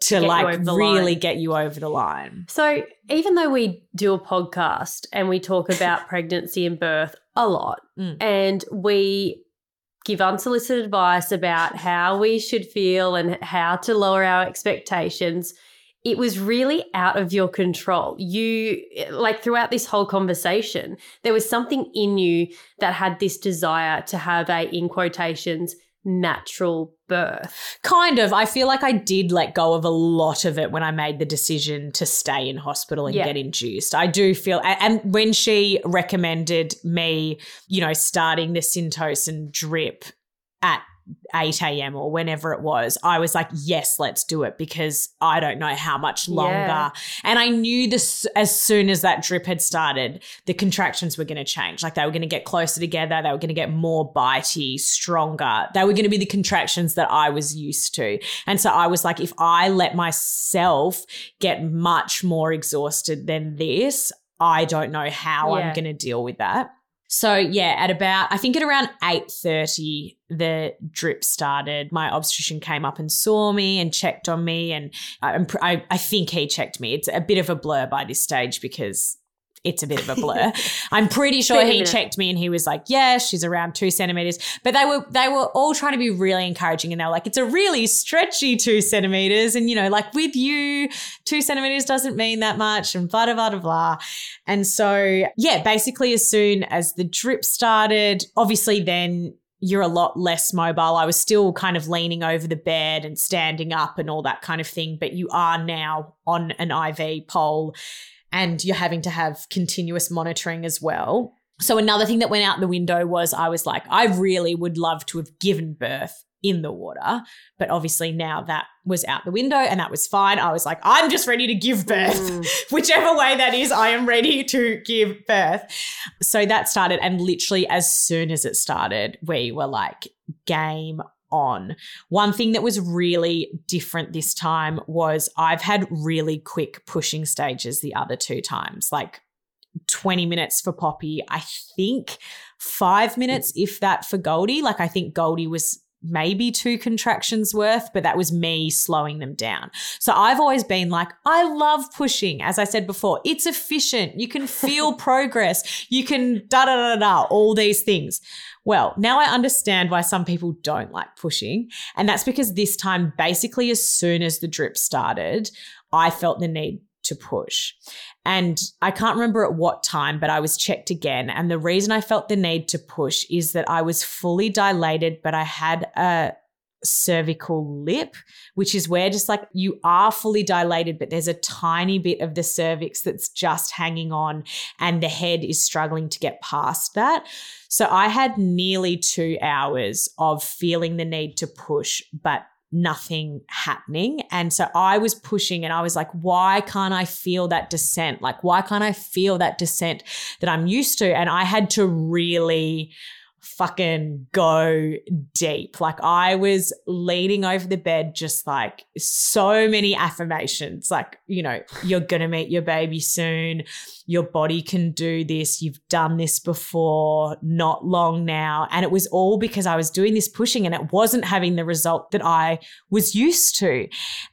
to Get like really line. get you over the line So even though we do a podcast and we talk about pregnancy and birth a lot, Mm. and we give unsolicited advice about how we should feel and how to lower our expectations. It was really out of your control. You, like, throughout this whole conversation, there was something in you that had this desire to have a, in quotations, natural birth. kind of i feel like i did let go of a lot of it when i made the decision to stay in hospital and Yeah. get induced i do feel and when she recommended me you know starting the syntocin drip at 8 a.m. or whenever it was, I was like, yes, let's do it because I don't know how much longer. Yeah. And I knew this as soon as that drip had started, the contractions were going to change. Like they were going to get closer together, they were going to get more bitey, stronger. They were going to be the contractions that I was used to. And so I was like, if I let myself get much more exhausted than this, I don't know how Yeah. I'm going to deal with that. So yeah, at about I think at around eight thirty, the drip started. My obstetrician came up and saw me and checked on me, and I, I think he checked me. It's a bit of a blur by this stage because it's a bit of a blur. I'm pretty sure he checked me and he was like, "Yeah, she's around two centimeters." But they were they were all trying to be really encouraging, and they were like, "It's a really stretchy two centimeters," and you know, like with you, two centimeters doesn't mean that much, and blah blah blah blah blah. And so, yeah, basically, as soon as the drip started, obviously, then you're a lot less mobile. I was still kind of leaning over the bed and standing up and all that kind of thing, but you are now on an IV pole and you're having to have continuous monitoring as well. So, another thing that went out the window was I was like, I really would love to have given birth in the water. But obviously, now that was out the window and that was fine. I was like, I'm just ready to give birth. Mm. Whichever way that is, I am ready to give birth. So that started. And literally, as soon as it started, we were like, game on. One thing that was really different this time was I've had really quick pushing stages the other two times, like 20 minutes for Poppy. I think five minutes, mm. if that, for Goldie. Like, I think Goldie was maybe two contractions worth, but that was me slowing them down. So I've always been like, I love pushing. As I said before, it's efficient. You can feel progress. You can da da da da, all these things. Well, now I understand why some people don't like pushing. And that's because this time, basically, as soon as the drip started, I felt the need to push. And I can't remember at what time, but I was checked again. And the reason I felt the need to push is that I was fully dilated, but I had a cervical lip, which is where just like you are fully dilated, but there's a tiny bit of the cervix that's just hanging on, and the head is struggling to get past that. So I had nearly two hours of feeling the need to push, but nothing happening. And so I was pushing and I was like, why can't I feel that descent? Like, why can't I feel that descent that I'm used to? And I had to really fucking go deep. Like I was leaning over the bed, just like so many affirmations, like, you know, you're going to meet your baby soon. Your body can do this. You've done this before, not long now. And it was all because I was doing this pushing and it wasn't having the result that I was used to.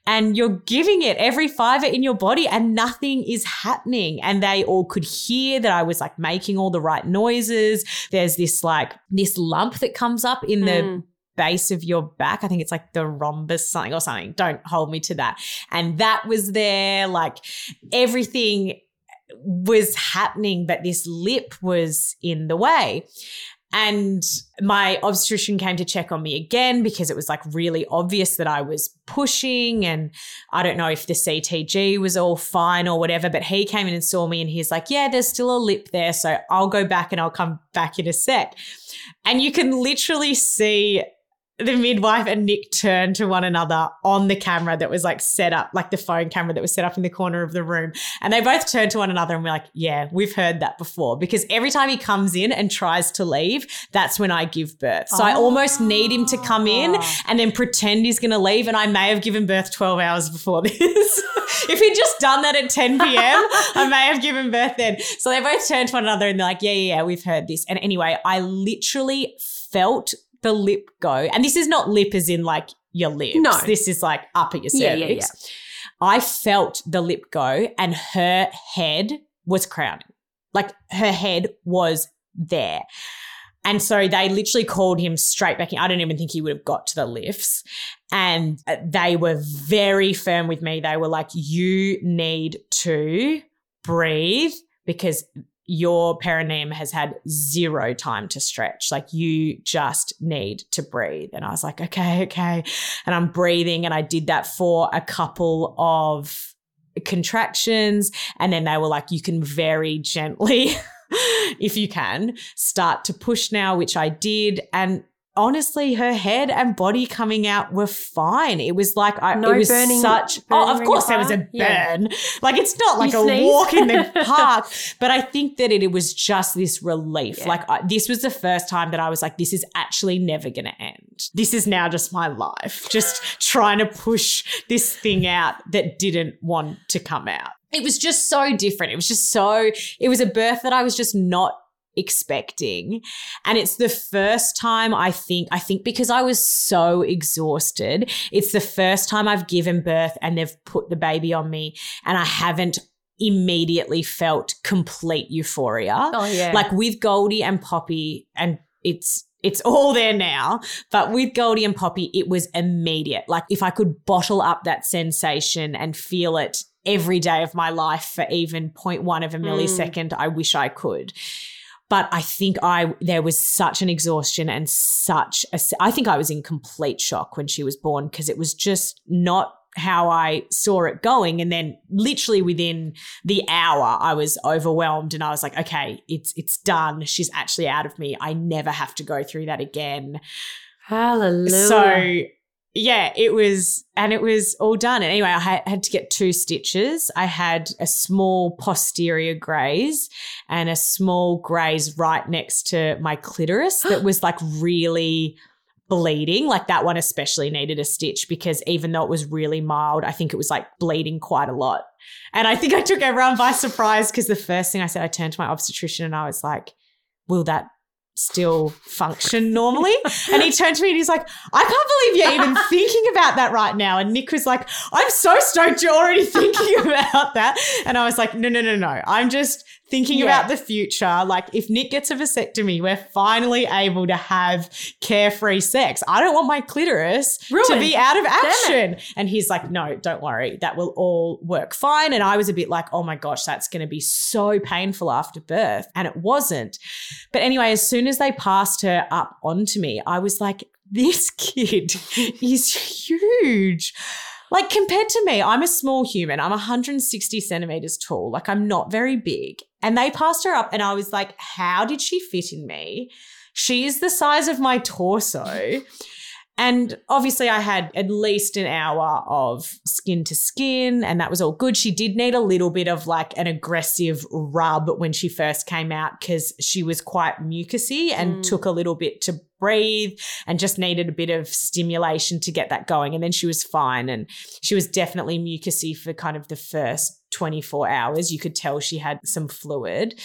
And you're giving it every fiber in your body and nothing is happening. And they all could hear that I was like making all the right noises. There's this like, this lump that comes up in the Mm. base of your back. I think it's like the rhombus something or something. Don't hold me to that. And that was there. Like everything was happening, but this lip was in the way. And my obstetrician came to check on me again because it was like really obvious that I was pushing. And I don't know if the CTG was all fine or whatever, but he came in and saw me and he's like, Yeah, there's still a lip there. So I'll go back and I'll come back in a sec. And you can literally see the midwife and Nick turn to one another on the camera that was like set up, like the phone camera that was set up in the corner of the room. And they both turned to one another and were like, Yeah, we've heard that before. Because every time he comes in and tries to leave, that's when I give birth. So I almost need him to come in ah. and then pretend he's going to leave. And I may have given birth 12 hours before this. if he'd just done that at 10 p.m., I may have given birth then. So they both turned to one another and they're like, Yeah, yeah, yeah, we've heard this. And anyway, I literally felt the lip go. And this is not lip as in like your lips. No. This is like up at your Yeah, cervix. yeah, yeah. I felt the lip go and her head was crowning. Like her head was there. And so they literally called him straight back in. I don't even think he would have got to the lifts. And uh, they were very firm with me. They were like, you need to breathe because your perineum has had zero time to stretch. Like you just need to breathe. And I was like, okay, okay. And I'm breathing. And I did that for a couple of contractions. And then they were like, you can very gently, if you can, start to push now, which I did. And honestly, her head and body coming out were fine. It was like I No it was burning- such oh, burning oh, of course there was a fire? Yeah. burn. Like it's not like You a sneezed? walk in the park, but I think that it, it was just this relief. Yeah. Like I, this was the first time that I was like, this is actually never going to end. This is now just my life, just trying to push this thing out that didn't want to come out. It was just so different. It was just so. It was a birth that I was just not expecting and it's the first time i think i think because i was so exhausted it's the first time i've given birth and they've put the baby on me and i haven't immediately felt complete euphoria Oh yeah. like with Goldie and Poppy, and it's it's all there now. But with Goldie and Poppy, it was immediate. Like if I could bottle up that sensation and feel it every day of my life for even 0.1 of a Mm. millisecond, I wish I could. But I think I there was such an exhaustion and such a I think I was in complete shock when she was born because it was just not how I saw it going. And then literally within the hour, I was overwhelmed and I was like, okay, it's it's done. She's actually out of me. I never have to go through that again. Hallelujah. So yeah, it was, and it was all done. And anyway, I had, had to get two stitches. I had a small posterior graze and a small graze right next to my clitoris that was like really bleeding. Like that one especially needed a stitch because even though it was really mild, I think it was like bleeding quite a lot. And I think I took everyone by surprise because the first thing I said, I turned to my obstetrician and I was like, will that still function normally? And he turned to me and he's like, I can't believe you're even thinking about that right now. And Nick was like, I'm so stoked you're already thinking about that. And I was like, no, no, no, no. I'm just thinking Yeah. about the future. Like, if Nick gets a vasectomy, we're finally able to have carefree sex. I don't want my clitoris to be out of action. And he's like, no, don't worry. That will all work fine. And I was a bit like, oh my gosh, that's going to be so painful after birth. And it wasn't. But anyway, as soon as they passed her up onto me, I was like, this kid is huge. Like compared to me, I'm a small human. I'm 160 centimeters tall. Like I'm not very big. And they passed her up, and I was like, how did she fit in me? She is the size of my torso. And obviously, I had at least an hour of skin to skin, and that was all good. She did need a little bit of like an aggressive rub when she first came out because she was quite mucusy and Mm. took a little bit to breathe and just needed a bit of stimulation to get that going. And then she was fine. And she was definitely mucusy for kind of the first 24 hours. You could tell she had some fluid.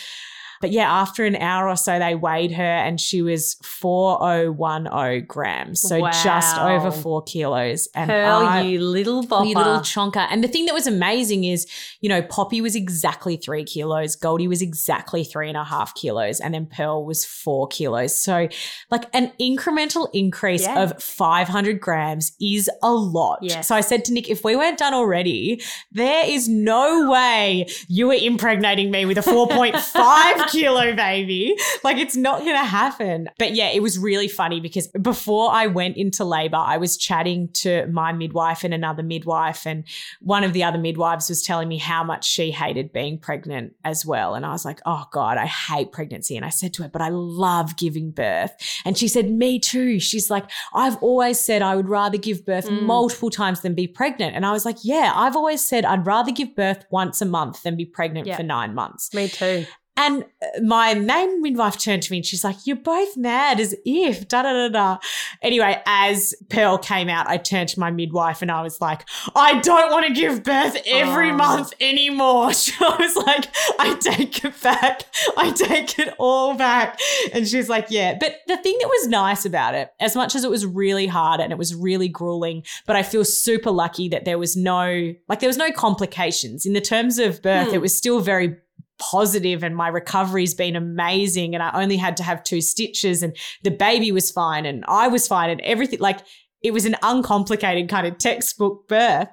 But yeah, after an hour or so, they weighed her and she was 4010 grams. So just over four kilos. And Pearl, I, you little bopper. you little chonker. And the thing that was amazing is, you know, Poppy was exactly three kilos, Goldie was exactly three and a half kilos, and then Pearl was four kilos. So, like, an incremental increase Yeah. of 500 grams is a lot. Yes. So I said to Nick, if we weren't done already, there is no way you were impregnating me with a 4.5 kilo baby. Like, it's not going to happen. But yeah, it was really funny because before I went into labor, I was chatting to my midwife and another midwife, and one of the other midwives was telling me how much she hated being pregnant as well. And I was like, oh God, I hate pregnancy. And I said to her, but I love giving birth. And she said, me too. She's like, I've always said I would rather give birth Mm. multiple times than be pregnant. And I was like, yeah, I've always said I'd rather give birth once a month than be pregnant Yeah. for nine months. Me too. And uh, my main midwife turned to me and she's like, You're both mad as if, da da da da. Anyway, as Pearl came out, I turned to my midwife and I was like, I don't want to give birth every Oh. month anymore. She was like, I take it back. I take it all back. And she's like, Yeah. But the thing that was nice about it, as much as it was really hard and it was really grueling, but I feel super lucky that there was no, like, there was no complications. In the terms of birth, Hmm. it was still very positive and my recovery's been amazing and I only had to have two stitches and the baby was fine and I was fine and everything like it was an uncomplicated kind of textbook birth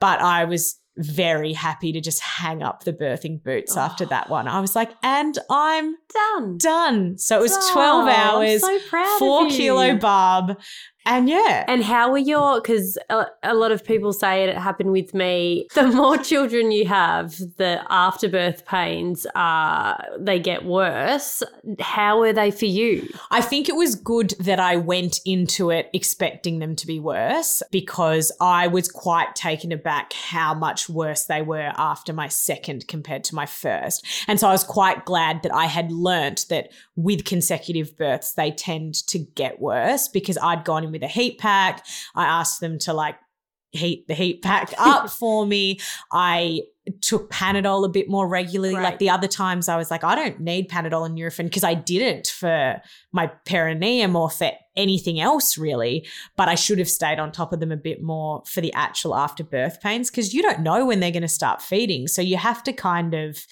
but I was very happy to just hang up the birthing boots after Oh. that one. I was like and I'm Done. done. So it was Oh, 12 I'm hours, so proud of 4 you. kilo barb and yeah. And how were your? Because a, a lot of people say it, it happened with me. The more children you have, the afterbirth pains are they get worse. How were they for you? I think it was good that I went into it expecting them to be worse because I was quite taken aback how much worse they were after my second compared to my first. And so I was quite glad that I had learnt that with consecutive births, they tend to get worse because I'd gone in with a heat pack. I asked them to like heat the heat pack up for me. I took Panadol a bit more regularly. Right. Like the other times I was like, I don't need Panadol and Nurofen because I didn't for my perineum or for anything else really. But I should have stayed on top of them a bit more for the actual after birth pains because you don't know when they're going to start feeding. So you have to kind of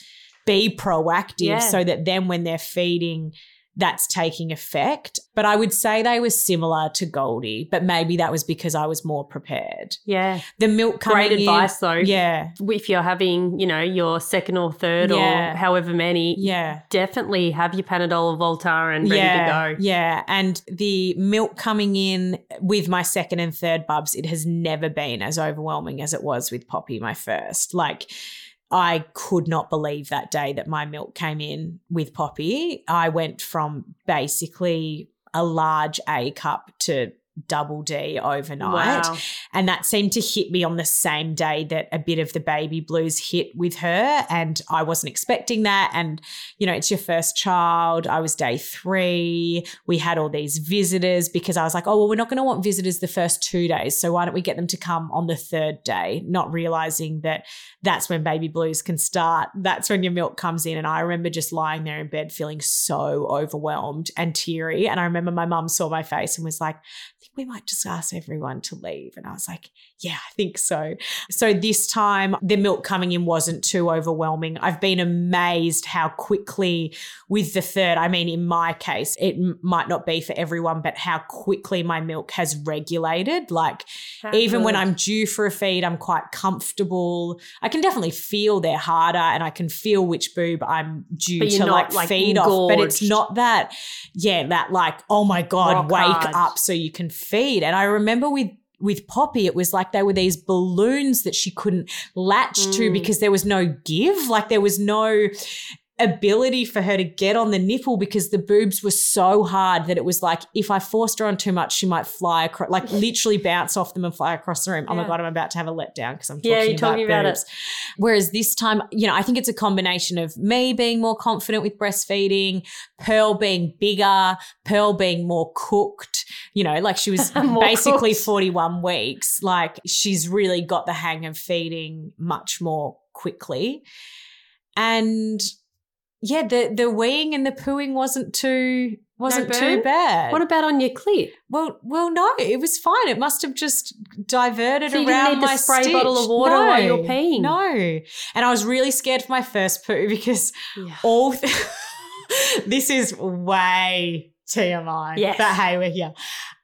be proactive Yeah. so that then when they're feeding, that's taking effect. But I would say they were similar to Goldie, but maybe that was because I was more prepared. Yeah, The milk coming great in- advice though. Yeah, if you're having, you know, your second or third Yeah. or however many, yeah. definitely have your Panadol or Voltaren ready yeah, to go. Yeah. And the milk coming in with my second and third bubs, it has never been as overwhelming as it was with Poppy, my first. Like, I could not believe that day that my milk came in with Poppy. I went from basically a large A cup to double D overnight. Wow. And that seemed to hit me on the same day that a bit of the baby blues hit with her. And I wasn't expecting that. And, you know, it's your first child. I was day three. We had all these visitors because I was like, oh, well, we're not going to want visitors the first two days. So why don't we get them to come on the third day? Not realizing that that's when baby blues can start. That's when your milk comes in. And I remember just lying there in bed feeling so overwhelmed and teary. And I remember my mum saw my face and was like, we might just ask everyone to leave. And I was like, yeah, I think so. So this time, the milk coming in wasn't too overwhelming. I've been amazed how quickly, with the third, I mean, in my case, it m- might not be for everyone, but how quickly my milk has regulated. Like, even when I'm due for a feed, I'm quite comfortable. I can definitely feel they're harder and I can feel which boob I'm due to like, like, feed off. But it's not that, yeah, that like, oh my God, Rock wake hard. up so you can feed. And I remember with with Poppy, it was like they were these balloons that she couldn't latch to Mm. because there was no give. Like there was no ability for her to get on the nipple because the boobs were so hard that it was like if I forced her on too much, she might fly across, like literally bounce off them and fly across the room. Oh my god, I'm about to have a letdown because I'm talking, Yeah, you're about, talking about it. boobs. Whereas this time, you know, I think it's a combination of me being more confident with breastfeeding, Pearl being bigger, Pearl being more cooked. You know, like she was basically cooked. 41 weeks. Like she's really got the hang of feeding much more quickly. And yeah, the the weeing and the pooing wasn't too wasn't too bad. What about on your clit? well, well, no, it was fine. It must have just diverted So around didn't need to my spray a bottle of water no, while you're peeing? No, and I was really scared for my first poo because Yeah. all th- this is way TMI. Yes. But hey, we're here.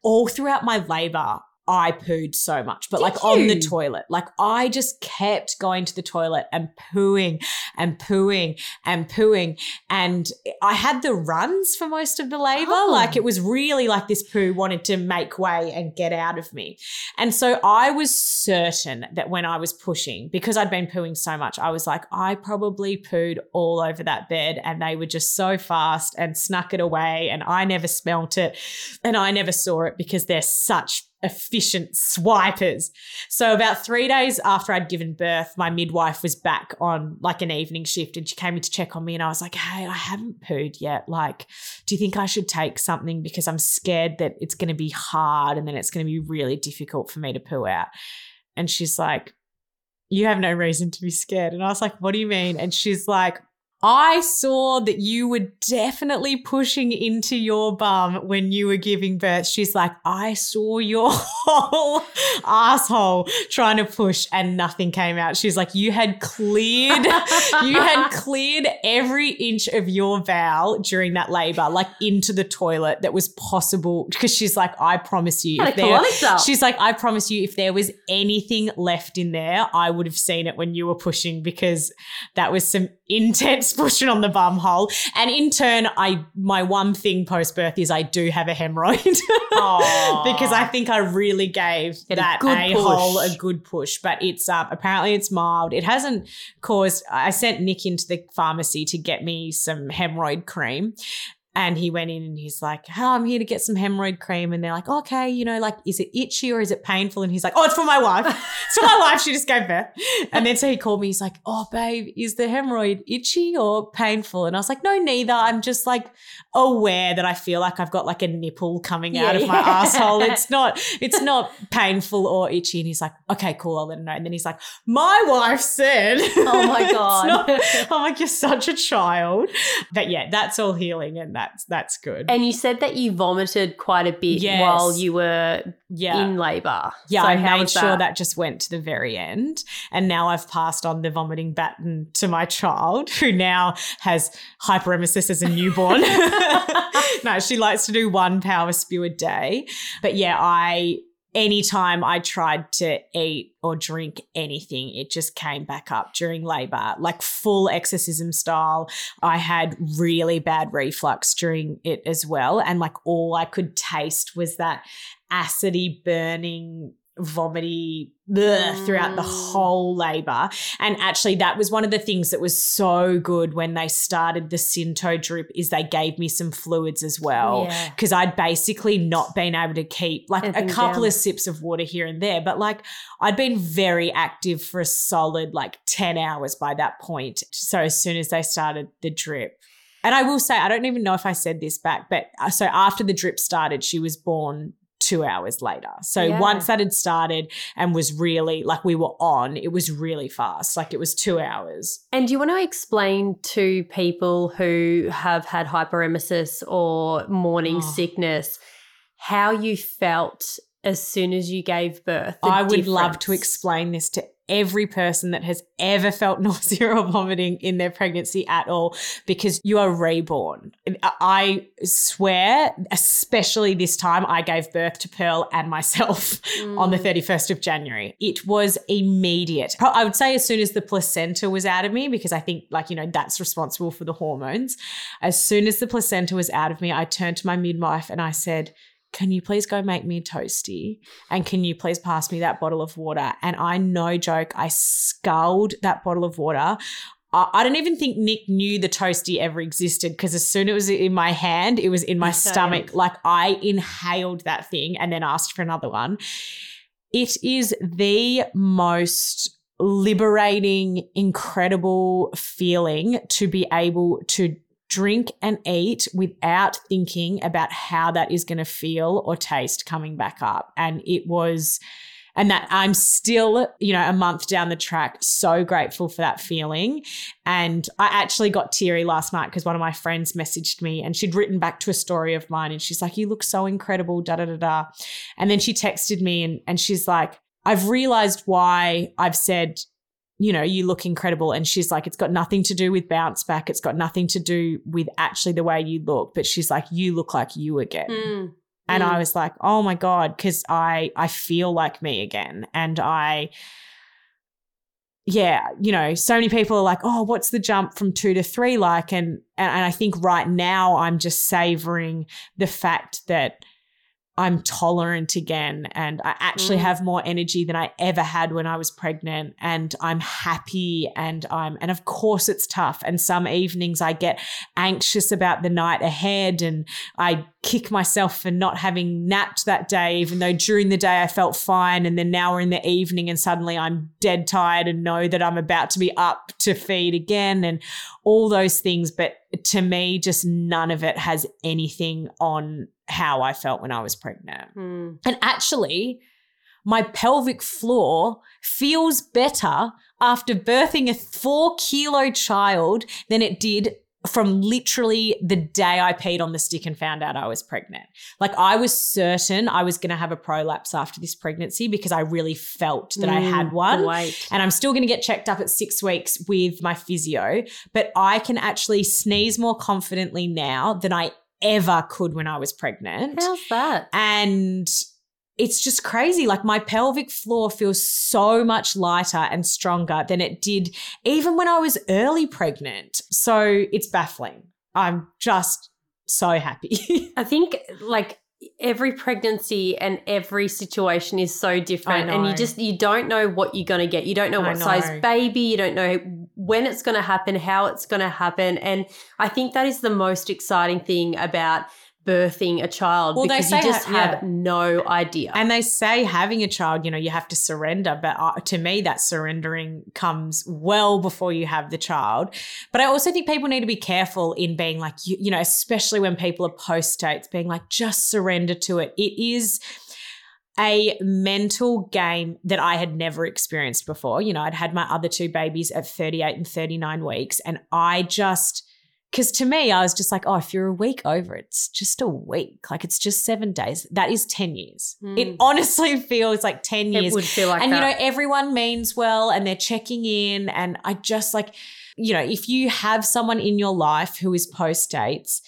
All throughout my labor, I pooed so much, but Did like on the toilet. Like I just kept going to the toilet and pooing and pooing and pooing. And I had the runs for most of the labor. Oh. Like it was really like this poo wanted to make way and get out of me. And so I was certain that when I was pushing, because I'd been pooing so much, I was like, I probably pooed all over that bed and they were just so fast and snuck it away. And I never smelt it and I never saw it because they're such efficient swipers. So about three days after I'd given birth, my midwife was back on like an evening shift and she came in to check on me and I was like, Hey, I haven't pooed yet. Like, do you think I should take something because I'm scared that it's going to be hard and then it's going to be really difficult for me to poo out? And she's like, You have no reason to be scared. And I was like, What do you mean? And she's like, I saw that you were definitely pushing into your bum when you were giving birth. She's like, I saw your whole asshole trying to push and nothing came out. She's like, you had cleared, you had cleared every inch of your bowel during that labor, like into the toilet that was possible. Because she's like, I promise you, if there. She's like, I promise you, if there was anything left in there, I would have seen it when you were pushing because that was some intense pushing on the bum hole. And in turn, I my one thing post birth is I do have a hemorrhoid because I think I really gave Get a that good a hole a good push. But it's um, apparently it's mild. It hasn't caused. I sent Nick into the pharmacy to get me some hemorrhoid cream. And he went in and he's like, oh, I'm here to get some hemorrhoid cream. And they're like, okay, you know, like, is it itchy or is it painful? And he's like, oh, it's for my wife. It's for my wife. She just gave birth. And then so he called me. He's like, oh, babe, is the hemorrhoid itchy or painful? And I was like, no, neither. I'm just like aware that I feel like I've got like a nipple coming out Yeah, of my asshole. It's not, it's not painful or itchy. And he's like, okay, cool. I'll let him know. And then he's like, my wife said, Oh my God. not- I'm like, you're such a child. But yeah, that's all healing and that's, that's good. And you said that you vomited quite a bit Yes. while you were yeah. in labour. Yeah, So I made sure that? just went to the very end. And now I've passed on the vomiting baton to my child, who now has hyperemesis as a newborn. no, she likes to do one power spew a day. But yeah, I anytime I tried to eat or drink anything, it just came back up during labor, like full exorcism style. I had really bad reflux during it as well. And like all I could taste was that acidy, burning, vomity bleh, throughout the Mm. whole labor. And actually, that was one of the things that was so good when they started the Synto drip is they gave me some fluids as well Yeah. because I'd basically not been able to keep like a couple down. of sips of water here and there, but like I'd been very active for a solid like 10 hours by that point. So as soon as they started the drip, and I will say, I don't even know if I said this back, but uh, so after the drip started, she was born two hours later. So Yeah. once that had started and was really like we were on, it was really fast. Like it was two hours. And do you want to explain to people who have had hyperemesis or morning Oh. sickness how you felt as soon as you gave birth? I would love to explain this to every person that has ever felt nausea or vomiting in their pregnancy at all because you are reborn. I swear, especially this time, I gave birth to Pearl and myself on the Mm. 31st of January. It was immediate. I would say as soon as the placenta was out of me, because I think, like, you know, that's responsible for the hormones. As soon as the placenta was out of me, I turned to my midwife and I said, can you please go make me a toasty? And can you please pass me that bottle of water? And I, no joke, I sculled that bottle of water. I, I don't even think Nick knew the toasty ever existed because as soon as it was in my hand, it was in my Same. stomach. Like I inhaled that thing and then asked for another one. It is the most liberating, incredible feeling to be able to drink and eat without thinking about how that is going to feel or taste coming back up. And it was, and that I'm still, you know, a month down the track, so grateful for that feeling. And I actually got teary last night because one of my friends messaged me and she'd written back to a story of mine and she's like, You look so incredible, da da da da. And then she texted me and, and she's like, I've realized why I've said, you know, you look incredible. And she's like, it's got nothing to do with bounce back. It's got nothing to do with actually the way you look. But she's like, you look like you again. Mm. And Mm. I was like, oh my God, because I I feel like me again. And I yeah, you know, so many people are like, oh, what's the jump from two to three like? And and, and I think right now I'm just savoring the fact that I'm tolerant again and I actually Mm. have more energy than I ever had when I was pregnant and I'm happy and I'm and of course it's tough and some evenings I get anxious about the night ahead and I kick myself for not having napped that day even though during the day I felt fine and then now we're in the evening and suddenly I'm dead tired and know that I'm about to be up to feed again and all those things but to me just none of it has anything on how I felt when I was pregnant. Mm. And actually, my pelvic floor feels better after birthing a four kilo child than it did from literally the day I peed on the stick and found out I was pregnant. Like, I was certain I was going to have a prolapse after this pregnancy because I really felt that I had Mm, one. Wait. And I'm still going to get checked up at six weeks with my physio, but I can actually sneeze more confidently now than I ever could when I was pregnant. How's that? And it's just crazy. Like my pelvic floor feels so much lighter and stronger than it did even when I was early pregnant. So it's baffling. I'm just so happy. I think like every pregnancy and every situation is so different and you just you don't know what you're going to get. You don't know what size baby, you don't know when it's going to happen, how it's going to happen and I think that is the most exciting thing about birthing a child Well, they because say you just ha- yeah. have no idea. And they say having a child, you know, you have to surrender. But uh, to me, that surrendering comes well before you have the child. But I also think people need to be careful in being like, you, you know, especially when people are post dates, being like, just surrender to it. It is a mental game that I had never experienced before. You know, I'd had my other two babies at 38 and 39 weeks, and I just, because to me, I was just like, oh, if you're a week over, it's just a week. Like it's just seven days. That is 10 years. Mm. It honestly feels like 10 it years. would feel like and, that. you know, everyone means well and they're checking in. And I just like, you know, if you have someone in your life who is post dates,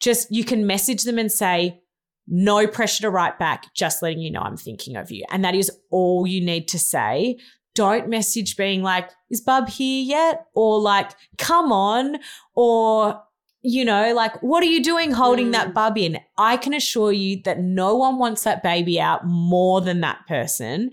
just you can message them and say, no pressure to write back, just letting you know I'm thinking of you. And that is all you need to say. Don't message being like, is Bub here yet? Or like, come on. Or, you know, like, what are you doing holding Mm. that bub in? I can assure you that no one wants that baby out more than that person.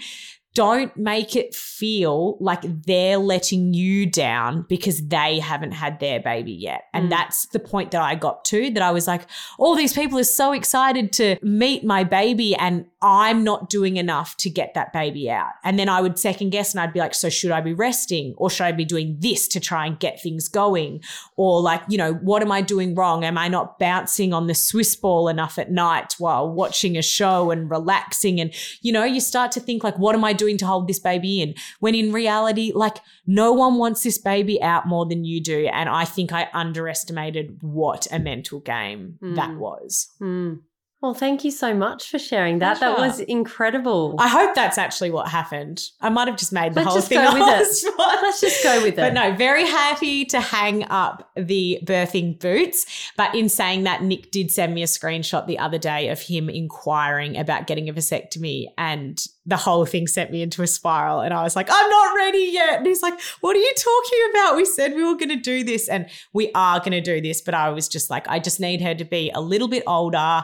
Don't make it feel like they're letting you down because they haven't had their baby yet. And Mm. that's the point that I got to that I was like, all these people are so excited to meet my baby and I'm not doing enough to get that baby out. And then I would second guess and I'd be like, so should I be resting or should I be doing this to try and get things going? Or like, you know, what am I doing wrong? Am I not bouncing on the Swiss ball enough at night while watching a show and relaxing? And, you know, you start to think like, what am I doing to hold this baby in? When in reality, like no one wants this baby out more than you do. And I think I underestimated what a mental game that Mm. was. Mm. Well, thank you so much for sharing that. That was incredible. I hope that's actually what happened. I might have just made the Let's whole thing go with up. it. Let's just go with it. But no, very happy to hang up the birthing boots. But in saying that, Nick did send me a screenshot the other day of him inquiring about getting a vasectomy, and the whole thing sent me into a spiral. And I was like, I'm not ready yet. And he's like, What are you talking about? We said we were going to do this, and we are going to do this. But I was just like, I just need her to be a little bit older.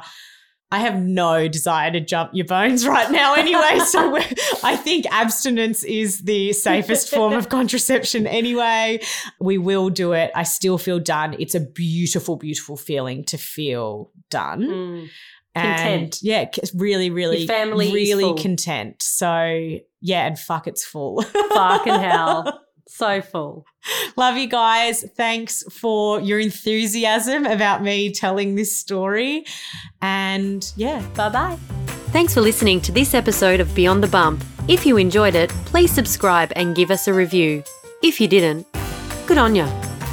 I have no desire to jump your bones right now anyway. so I think abstinence is the safest form of contraception anyway. We will do it. I still feel done. It's a beautiful, beautiful feeling to feel done. Mm. And Content. yeah, really, really, Your family really content. So yeah, and fuck, it's full. Fucking hell. So full. Love you guys. Thanks for your enthusiasm about me telling this story. And yeah, Bye bye. Thanks for listening to this episode of Beyond the Bump. If you enjoyed it, please subscribe and give us a review. If you didn't, good on ya.